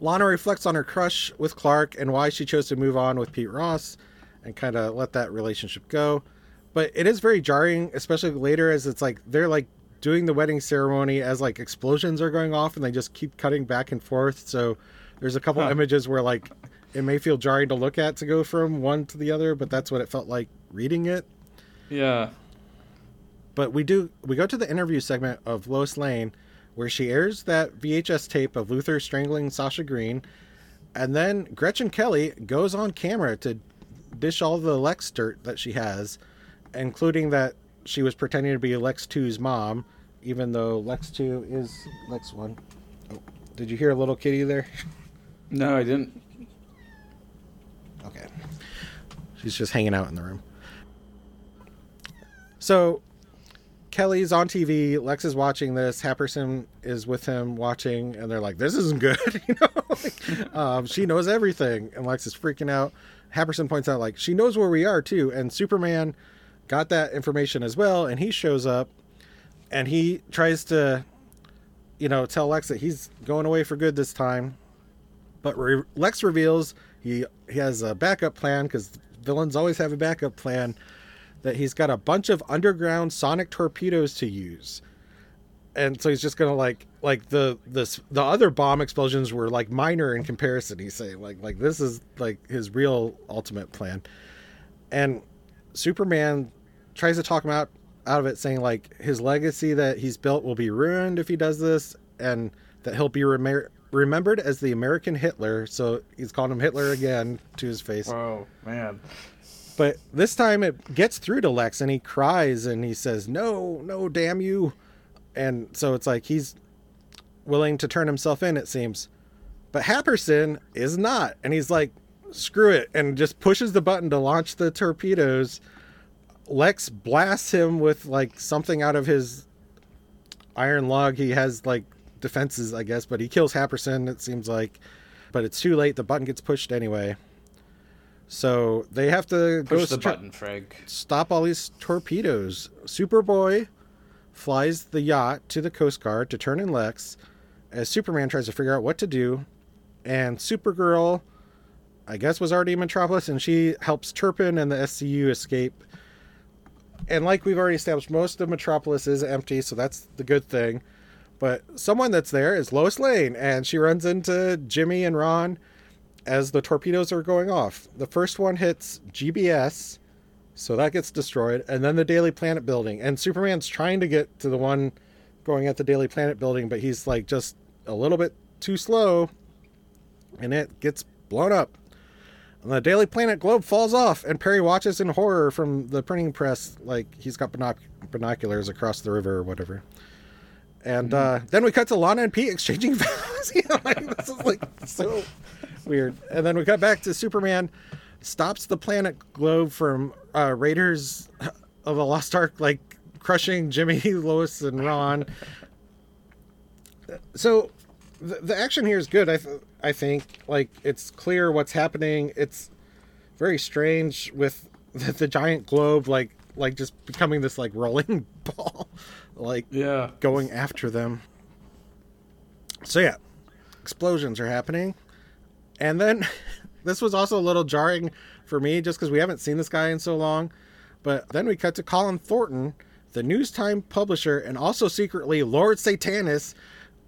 Lana reflects on her crush with Clark and why she chose to move on with Pete Ross and kind of let that relationship go. But it is very jarring, especially later as it's like they're like doing the wedding ceremony as like explosions are going off and they just keep cutting back and forth. So there's a couple Huh. images where like it may feel jarring to look at to go from one to the other, but that's what it felt like reading it. Yeah. But we do we go to the interview segment of Lois Lane where she airs that VHS tape of Luthor strangling Sasha Green, and then Gretchen Kelly goes on camera to dish all the Lex dirt that she has, including that she was pretending to be Lex 2's mom, even though Lex 2 is Lex 1. Oh, did you hear a little kitty there? No, I didn't. Okay. She's just hanging out in the room. So Kelly's on TV. Lex is watching this. Happersen is with him watching, and they're like, "This isn't good." you know, Like, um, she knows everything, and Lex is freaking out. Happersen points out, like, she knows where we are too, and Superman got that information as well, and he shows up, and he tries to, you know, tell Lex that he's going away for good this time. But re- Lex reveals he he has a backup plan because villains always have a backup plan. That he's got a bunch of underground sonic torpedoes to use, and so he's just gonna like like the this the other bomb explosions were like minor in comparison. He's saying like like this is like his real ultimate plan, and Superman tries to talk him out out of it, saying like his legacy that he's built will be ruined if he does this, and that he'll be remem- remembered as the American Hitler. So he's calling him Hitler again to his face. Oh man. But this time it gets through to Lex, and he cries and he says, "No, no, damn you!" And so it's like he's willing to turn himself in. It seems, but Happersen is not, and he's like, "Screw it!" and just pushes the button to launch the torpedoes. Lex blasts him with like something out of his iron lung. He has like defenses, I guess, but he kills Happersen. It seems like, but it's too late. The button gets pushed anyway. So they have to go Push the button, Freg. stop all these torpedoes. Superboy flies the yacht to the Coast Guard to turn in Lex as Superman tries to figure out what to do. And Supergirl, I guess, was already in Metropolis and she helps Turpin and the SCU escape. And like we've already established, most of Metropolis is empty, so that's the good thing. But someone that's there is Lois Lane, and she runs into Jimmy and Ron as the torpedoes are going off. The first one hits GBS, so that gets destroyed, and then the Daily Planet building. And Superman's trying to get to the one going at the Daily Planet building, but he's like just a little bit too slow, and it gets blown up. And the Daily Planet globe falls off, and Perry watches in horror from the printing press, like he's got binoc- binoculars across the river or whatever. And uh, then we cut to Lana and Pete exchanging vows. you know, like, this is like so weird. And then we cut back to Superman stops the planet globe from uh, Raiders of the Lost Ark, like crushing Jimmy, Lois, and Ron. So the, the action here is good. I th- I think like it's clear what's happening. It's very strange with the, the giant globe, like like just becoming this like rolling ball, like Yeah. going after them. So yeah, explosions are happening, and then this was also a little jarring for me just because we haven't seen this guy in so long. But then we cut to Colin Thornton, the News Time publisher, and also secretly Lord Satanus,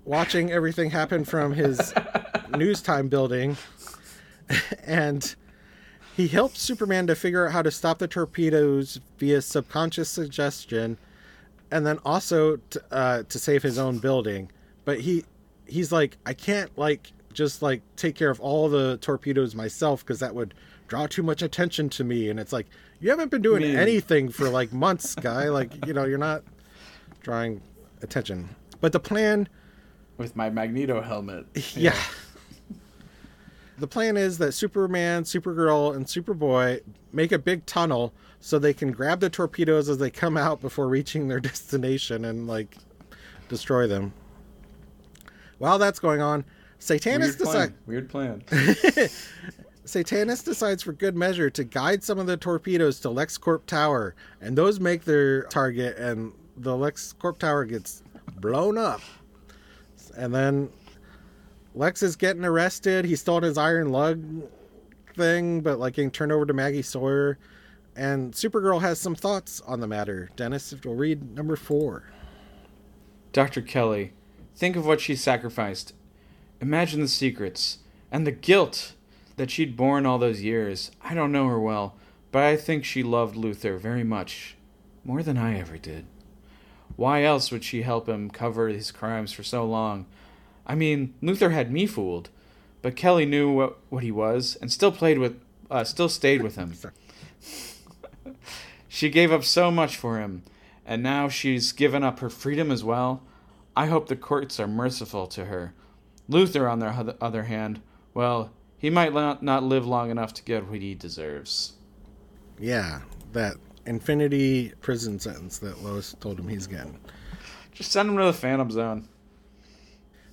watching everything happen from his News Time building, and he helps Superman to figure out how to stop the torpedoes via subconscious suggestion, and then also to, uh, to save his own building. But he he's like, I can't like just like take care of all the torpedoes myself because that would draw too much attention to me. And it's like you haven't been doing Me. anything for like months, guy. like you know you're not drawing attention. But the plan With my Magneto helmet. yeah. The plan is that Superman, Supergirl, and Superboy make a big tunnel so they can grab the torpedoes as they come out before reaching their destination and like destroy them. While that's going on, Satanus decides Weird plan. Satanus decides for good measure to guide some of the torpedoes to LexCorp Tower, and those make their target, and the LexCorp Tower gets blown up. And then Lex is getting arrested. He stole his iron lung thing, but like getting turned over to Maggie Sawyer. And Supergirl has some thoughts on the matter. Denis, if you'll read number four. Dr. Kelly, think of what she sacrificed. Imagine the secrets and the guilt that she'd borne all those years. I don't know her well, but I think she loved Luthor very much, more than I ever did. Why else would she help him cover his crimes for so long? I mean, Luthor had me fooled, but Kelly knew what, what he was and still played with, uh, still stayed with him. she gave up so much for him, and now she's given up her freedom as well. I hope the courts are merciful to her. Luthor, on the other hand, well, he might not live long enough to get what he deserves. Yeah, that infinity prison sentence that Lois told him he's getting. Just send him to the Phantom Zone.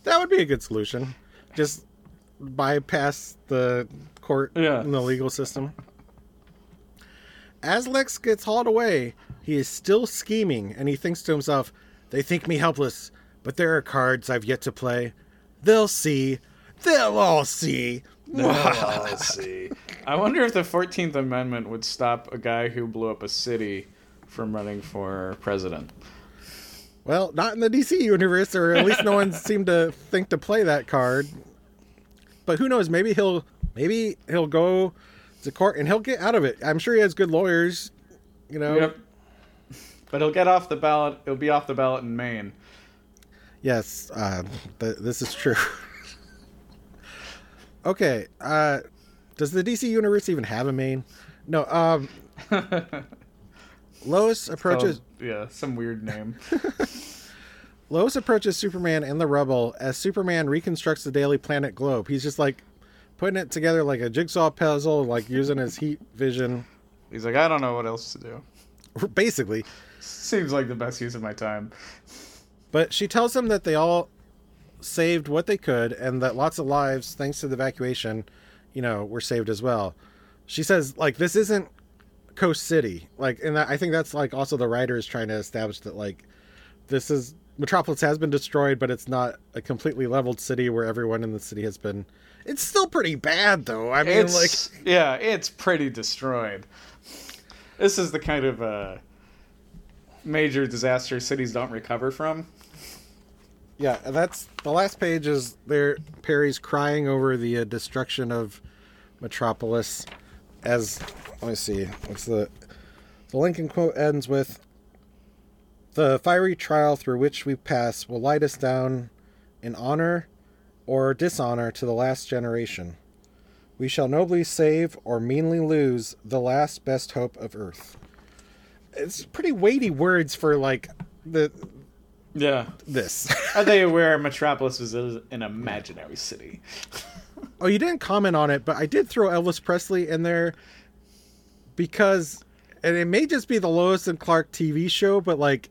That would be a good solution. Just bypass the court Yeah. and the legal system. As Lex gets hauled away, he is still scheming and he thinks to himself, They think me helpless, but there are cards I've yet to play. They'll see. They'll all see. Let's see. I wonder if the Fourteenth Amendment would stop a guy who blew up a city from running for president. Well, not in the DC universe, or at least no one seemed to think to play that card. But who knows? Maybe he'll maybe he'll go to court and he'll get out of it. I'm sure he has good lawyers. You know. Yep. But he'll get off the ballot. He'll be off the ballot in Maine. Yes, uh, th- this is true. okay, uh, does the DC universe even have a Maine? No. Um, Lois approaches. Yeah, some weird name. Lois approaches Superman and the Rebel as Superman reconstructs the Daily Planet globe. He's just like putting it together like a jigsaw puzzle, like using his heat vision. He's like, I don't know what else to do. Basically, Seems like the best use of my time. But she tells him that they all saved what they could and that lots of lives, thanks to the evacuation, you know, were saved as well. She says, like, this isn't Coast City. Like, and that, I think that's like also the writers trying to establish that, like, this is Metropolis has been destroyed, but it's not a completely leveled city where everyone in the city has been. It's still pretty bad, though. I mean, It's like, yeah, it's pretty destroyed. This is the kind of uh, major disaster cities don't recover from. Yeah, that's the last page is there. Perry's crying over the uh, destruction of Metropolis. As let me see, what's the the Lincoln quote ends with the fiery trial through which we pass will light us down in honor or dishonor to the last generation. We shall nobly save or meanly lose the last best hope of earth. It's pretty weighty words for like the Yeah. this. Are they aware Metropolis is an imaginary city? Oh, you didn't comment on it, but I did throw Elvis Presley in there because, and it may just be the Lois and Clark TV show, but like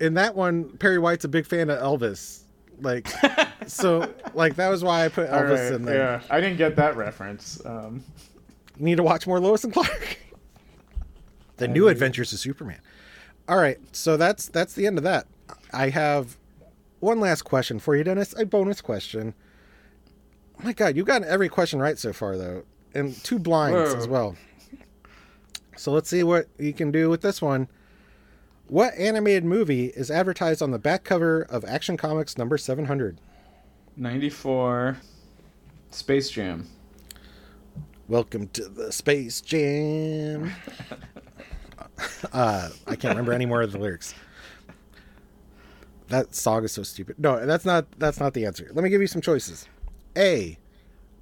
in that one, Perry White's a big fan of Elvis. Like, so like that was why I put Elvis right, in there. Yeah, I didn't get that reference. Um, You need to watch more Lois and Clark. the New Adventures of Superman. All right, so that's that's the end of that. I have one last question for you, Denis. A bonus question. Oh my God, you've gotten every question right so far, though, and two blinds Whoa. as well. So let's see what you can do with this one. What animated movie is advertised on the back cover of Action Comics number 700? 94 Space Jam. Welcome to the Space Jam. uh, I can't remember any more of the lyrics. That song is so stupid. No, that's not that's not the answer. Let me give you some choices. A.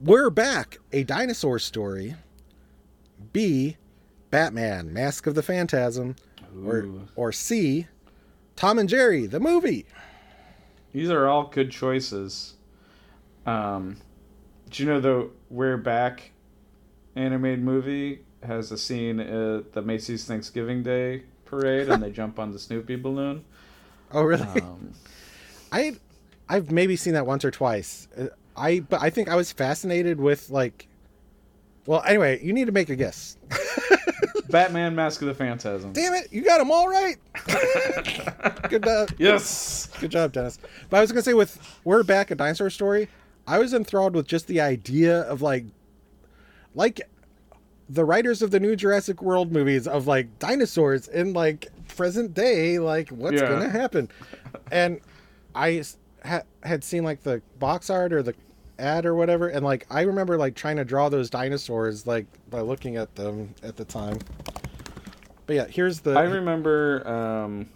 We're back, a dinosaur story. B. Batman, Mask of the Phantasm. Or Ooh. or C. Tom and Jerry, the movie. These are all good choices. Um, do you know the We're Back animated movie has a scene at the Macy's Thanksgiving Day parade and they jump on the Snoopy balloon? Oh, really? Um, I I've maybe seen that once or twice. Uh, I but I think I was fascinated with like well, anyway, you need to make a guess. Batman Mask of the Phantasm. Damn it, you got them all right. good, job. Yes! good job, Denis. But I was gonna say with "We're Back," a dinosaur story. I was enthralled with just the idea of like, like the writers of the new Jurassic World movies of like dinosaurs in like present day, like what's Yeah. gonna happen? And I ha- had seen like the box art or the ad or whatever, and like I remember like trying to draw those dinosaurs like by looking at them at the time. But yeah, here's the I remember um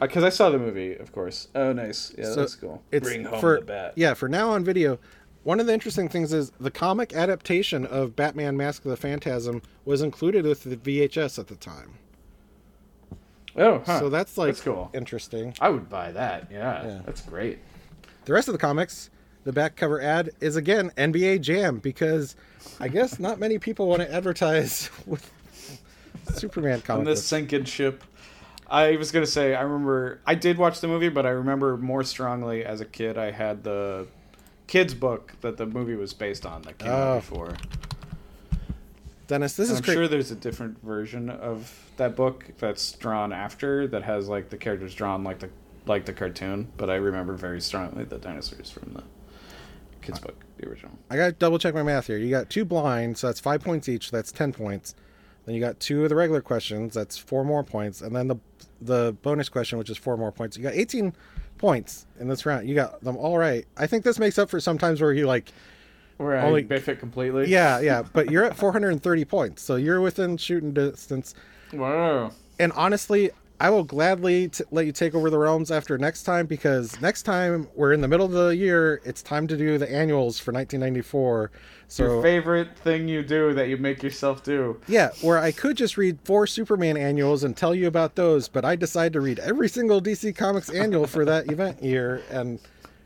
because I saw the movie, of course. Oh, nice. Yeah, So that's cool. It's Bring home for, the bat. Yeah, for now on video. One of the interesting things is the comic adaptation of Batman Mask of the Phantasm was included with the VHS at the time. Oh, huh. So that's like That's cool. interesting. I would buy that. Yeah, Yeah. that's great. The rest of the comics, the back cover ad is again NBA Jam because I guess not many people want to advertise with Superman On comic this books. sinking ship. I was gonna say I remember I did watch the movie, but I remember more strongly as a kid. I had the kids book that the movie was based on that came Oh. out before. Denis, this is I'm great. sure there's a different version of that book that's drawn after that has like the characters drawn like the like the cartoon, but I remember very strongly the dinosaurs from the kids book, the original. I got to double check my math here. You got two blinds, so that's five points each. That's ten points. Then you got two of the regular questions. That's four more points, and then the the bonus question, which is four more points. You got eighteen points in this round. You got them all right. I think this makes up for sometimes where you like, Where I Only- biff it completely. yeah, yeah. But you're at four hundred and thirty points, so you're within shooting distance. Wow. And honestly, I will gladly t- let you take over the realms after next time because next time we're in the middle of the year. It's time to do the annuals for 1994. So Your favorite thing you do that you make yourself do. Yeah, where I could just read four Superman annuals and tell you about those, but I decided to read every single DC Comics annual for that event year, and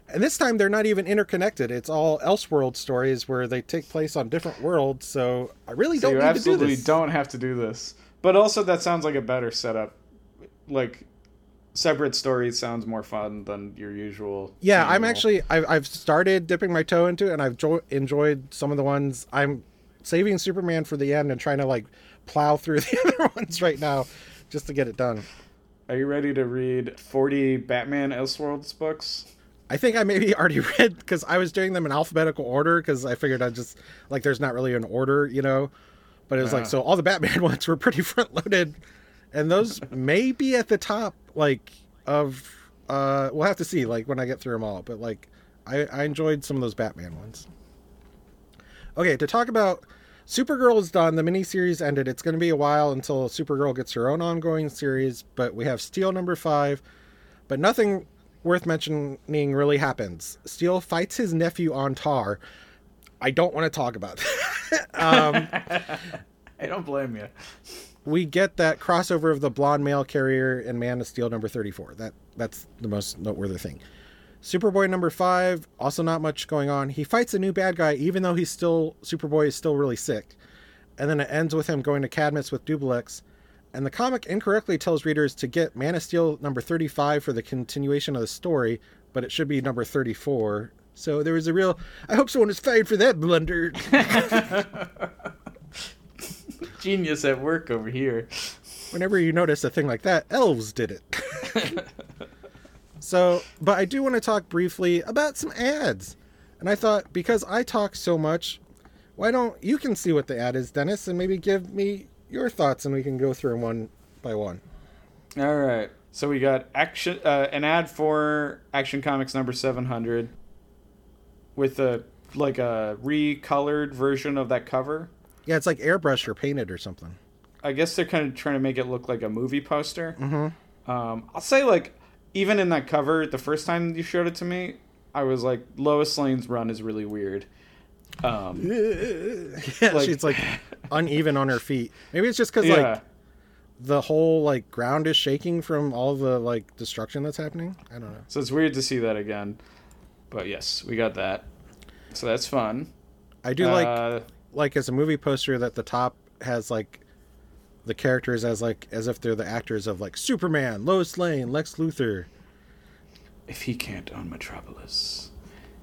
and this time they're not even interconnected. It's all Elseworld stories where they take place on different worlds. So I really So don't you need to do absolutely don't have to do this. But also that sounds like a better setup. Like separate stories sounds more fun than your usual. Yeah, I'm actually I've, I've started dipping my toe into it, and I've jo- enjoyed some of the ones. I'm saving Superman for the end and trying to like plow through the other ones right now, just to get it done. Are you ready to read 40 Batman Elseworlds books? I think I maybe already read because I was doing them in alphabetical order because I figured I'd just like there's not really an order, you know. But it was like uh. so all the Batman ones were pretty front loaded, and those may be at the top like of uh we'll have to see like when I get through them all. But like I, I enjoyed some of those Batman ones. Okay, to talk about Supergirl is done. The miniseries ended. It's going to be a while until Supergirl gets her own ongoing series, but we have Steel number five. But nothing worth mentioning really happens. Steel fights his nephew on Tar. I don't want to talk about that. um, I don't blame you. We get that crossover of the blonde mail carrier and Man of Steel number 34. That that's the most noteworthy thing. Superboy number 5, also not much going on. He fights a new bad guy even though he's still Superboy is still really sick. And then it ends with him going to Cadmus with Dubbilex. And the comic incorrectly tells readers to get Man of Steel number 35 for the continuation of the story, but it should be number 34. So there was a real I hope someone is fired for that blunder. Genius at work over here. whenever you notice a thing like that, elves did it. so, but I do want to talk briefly about some ads. And I thought, because I talk so much, why don't you can see what the ad is, Denis, and maybe give me your thoughts and we can go through them one by one. All right. So we got action uh, an ad for Action Comics number 700 with a like a recolored version of that cover. Yeah, it's like airbrushed or painted or something. I guess they're kind of trying to make it look like a movie poster. Mm-hmm. Um, I'll say like even in that cover, the first time you showed it to me, I was like Lois Lane's run is really weird. Um, Yeah, Like- she's like uneven on her feet. Maybe it's just because yeah. like the whole like ground is shaking from all the like destruction that's happening. I don't know. So it's weird to see that again. But yes, we got that. So that's fun. I do Uh, like as a movie poster that the top has like the characters as like as if they're the actors of like Superman, Lois Lane, Lex Luthor. if he can't own Metropolis,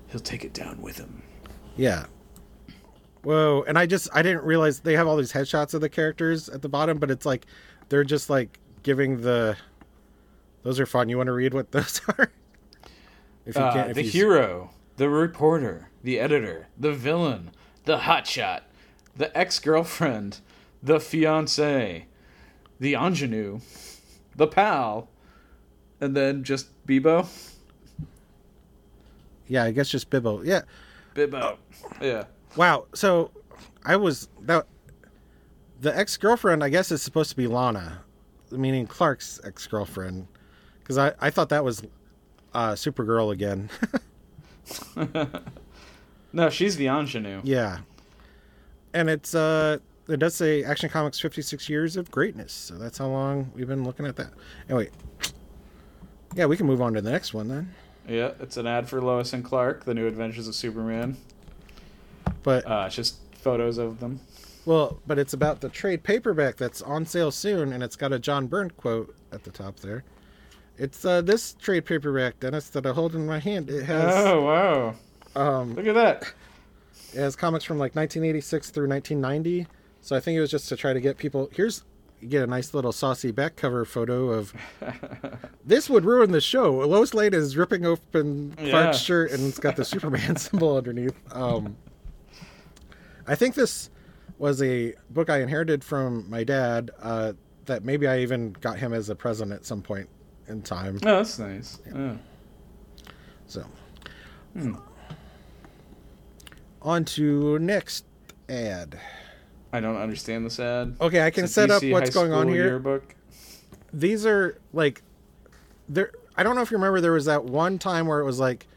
he'll take it down with him. Yeah. Whoa, and I just I didn't realize they have all these headshots of the characters at the bottom, but it's like they're just like giving the those are fun. You want to read what those are? If Uh, the you hero the reporter, the editor, the villain, the hotshot, the ex girlfriend, the fiance, the ingenue, the pal, and then just Bibbo. Yeah, I guess just Bibbo. Yeah. Bibbo. Yeah. Wow. So I was that the ex girlfriend. I guess is supposed to be Lana, meaning Clark's ex girlfriend, because I I thought that was uh, Supergirl again. No, she's the ingenue. yeah. And it's uh it does say Action Comics 56 years of greatness. So that's how long we've been looking at that. Anyway. Yeah, we can move on to the next one then. Yeah, it's an ad for Lois and Clark, the new adventures of Superman. But Uh, it's just photos of them. well, but it's about the trade paperback that's on sale soon and it's got a John Byrne quote at the top there. It's uh this trade paperback, Denis, that I hold in my hand. It has Oh, wow. Um Look at that. It has comics from like 1986 through 1990. So I think it was just to try to get people. Here's you get a nice little saucy back cover photo of. this would ruin the show. Lois Lane is ripping open Clark's Yeah. shirt and it's got the Superman symbol underneath. Um, I think this was a book I inherited from my dad. Uh, that maybe I even got him as a present at some point in time. Oh, that's nice. Yeah. So, on to next ad. I don't understand this ad. Okay, I can set up what's high going on here. Yearbook. These are like there I don't know if you remember there was that one time where it was like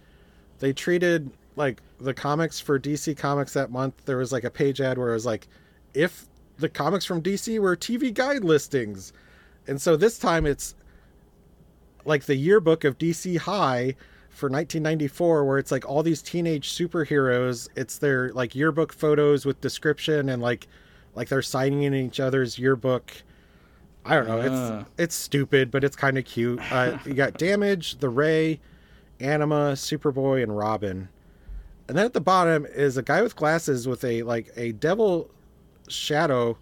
they treated like the comics for DC Comics that month there was like a page ad where it was like if the comics from DC were TV guide listings. And so this time it's like the yearbook of DC High for 1994 where it's like all these teenage superheroes. It's their like yearbook photos with description and like like they're signing in each other's yearbook. I don't know. Ah. it's it's stupid but it's kind of cute. Uh, you got damage the ray anima superboy and robin. And then at the bottom is a guy with glasses with a like a devil shadow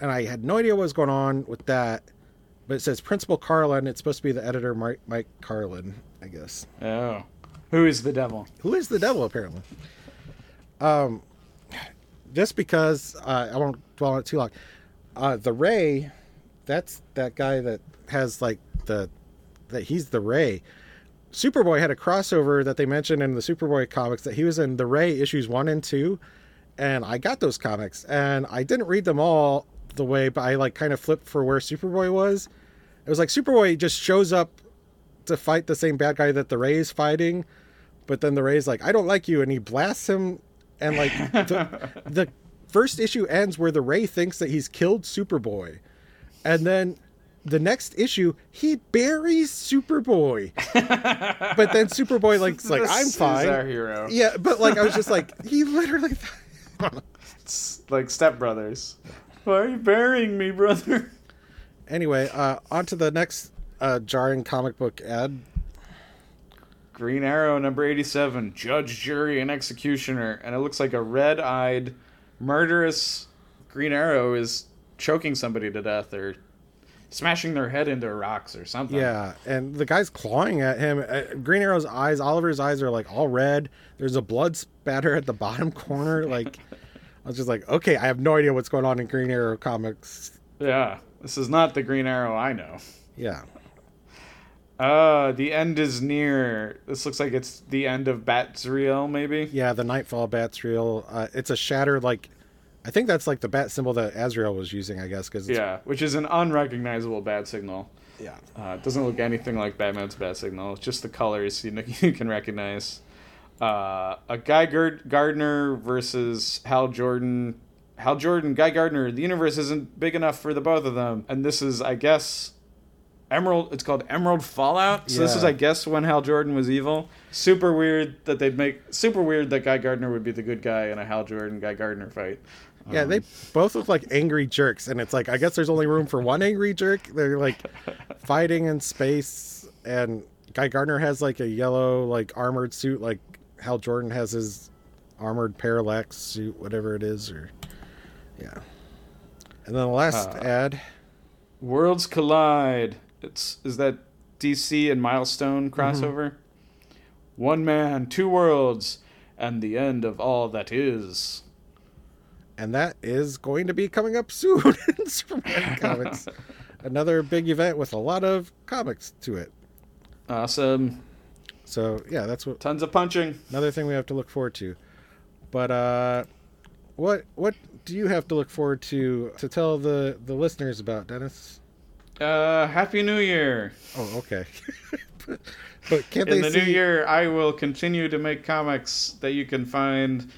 and i had no idea what was going on with that but it says principal carlin. It's supposed to be the editor mike, mike carlin i guess. Oh. Who is the devil? who is the devil apparently? Um just because uh, i won't dwell on it too long. Uh the ray that's that guy that has like the that he's the ray. Superboy had a crossover that they mentioned in the superboy comics that he was in the ray issues one and two and i got those comics and i didn't read them all the way but i like kind of flipped for where superboy was. It was like superboy just shows up to fight the same bad guy that the Ray is fighting, but then the Ray's like, I don't like you, and he blasts him, and like the, the first issue ends where the Ray thinks that he's killed Superboy, and then the next issue he buries Superboy, but then Superboy like's like, I'm fine, our hero. yeah, but like I was just like, he literally. It's like Step Brothers. Why are you burying me, brother? anyway, uh, on to the next uh, jarring comic book ad. Green Arrow number 87, Judge, Jury, and Executioner. And it looks like a red eyed, murderous Green Arrow is choking somebody to death or smashing their head into rocks or something. Yeah, and the guy's clawing at him. Uh, Green Arrow's eyes, Oliver's eyes are like all red. There's a blood spatter at the bottom corner. Like, I was just like, okay, I have no idea what's going on in Green Arrow comics. Yeah. This is not the Green Arrow I know. Yeah, Uh, the end is near. This looks like it's the end of Batsriel, maybe? yeah. The Knightfall Bat's real. Uh, it's a shattered like, I think that's like the bat symbol that Azrael was using. I guess because Yeah, which is an unrecognizable bat signal. yeah. Uh, it doesn't look anything like Batman's bat signal. It's just the colors you, you can recognize. Uh, a Guy Gard- Gardner versus Hal Jordan. Hal Jordan, Guy Gardner. The universe isn't big enough for the both of them. And this is, I guess, Emerald. It's called Emerald Fallout. So this is, I guess, when Hal Jordan was evil. Super weird that they'd make. Super weird that Guy Gardner would be the good guy in a Hal Jordan Guy Gardner fight. Yeah, they both look like angry jerks, and it's like I guess there's only room for one angry jerk. They're like fighting in space, and Guy Gardner has like a yellow like armored suit, like Hal Jordan has his armored parallax suit, whatever it is, or yeah. And then the last Uh, ad, Worlds Collide. It's is that DC and Milestone crossover? One man, two worlds, and the end of all that is. and that is going to be coming up soon in Superman comics. Another big event with a lot of comics to it. Awesome. So yeah, that's what Tons of punching. another thing we have to look forward to. But uh, what what do you have to look forward to to tell the the listeners about, Denis? Uh, Happy New Year. Oh, okay. but, but can't In they the see? new year, I will continue to make comics that you can find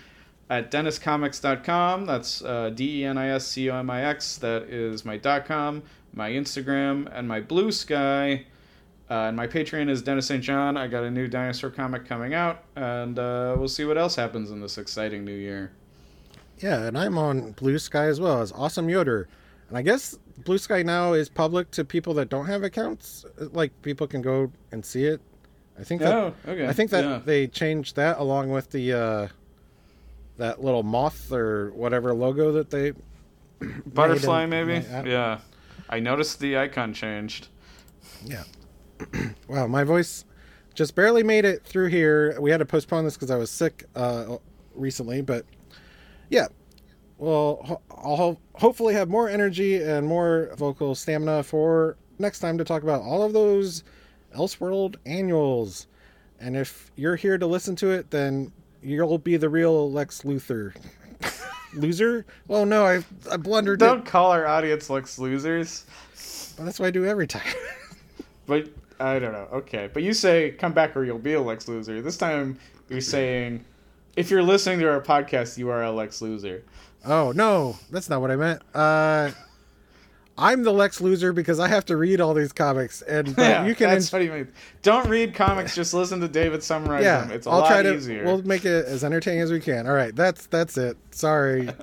at deniscomix.com. That's uh, D E N I S C O M I X. That is my dot .com, my Instagram, and my Blue Sky. Uh, and my Patreon is Denis St. John. I got a new dinosaur comic coming out, and uh, we'll see what else happens in this exciting new year. Yeah, and I'm on Blue Sky as well as Awesome Yoder. And I guess Blue Sky now is public to people that don't have accounts. Like people can go and see it. I think that Oh, okay. I think that Yeah. they changed that along with the uh that little moth or whatever logo that they Butterfly, in- maybe? yeah. Yeah. I noticed the icon changed. Yeah. wow, my voice just barely made it through here. We had to postpone this because I was sick uh, recently, but yeah. Well, ho- I'll hopefully have more energy and more vocal stamina for next time to talk about all of those Elseworld annuals. And if you're here to listen to it, then you'll be the real Lex Luthor. Loser? Oh no, I I blundered. Don't It. call our audience Lex losers. But that's what I do every time. But I don't know. Okay, but you say come back or you'll be a Lex loser. This time you're saying if you're listening to our podcast, you are a Lex loser. Oh no, that's not what I meant. Uh, I'm the Lex loser because I have to read all these comics, and Yeah, you can. That's what you mean. Don't read comics. Just listen to David summarize yeah, them. It's a I'll lot try to. easier. We'll make it as entertaining as we can. All right, that's that's it. Sorry.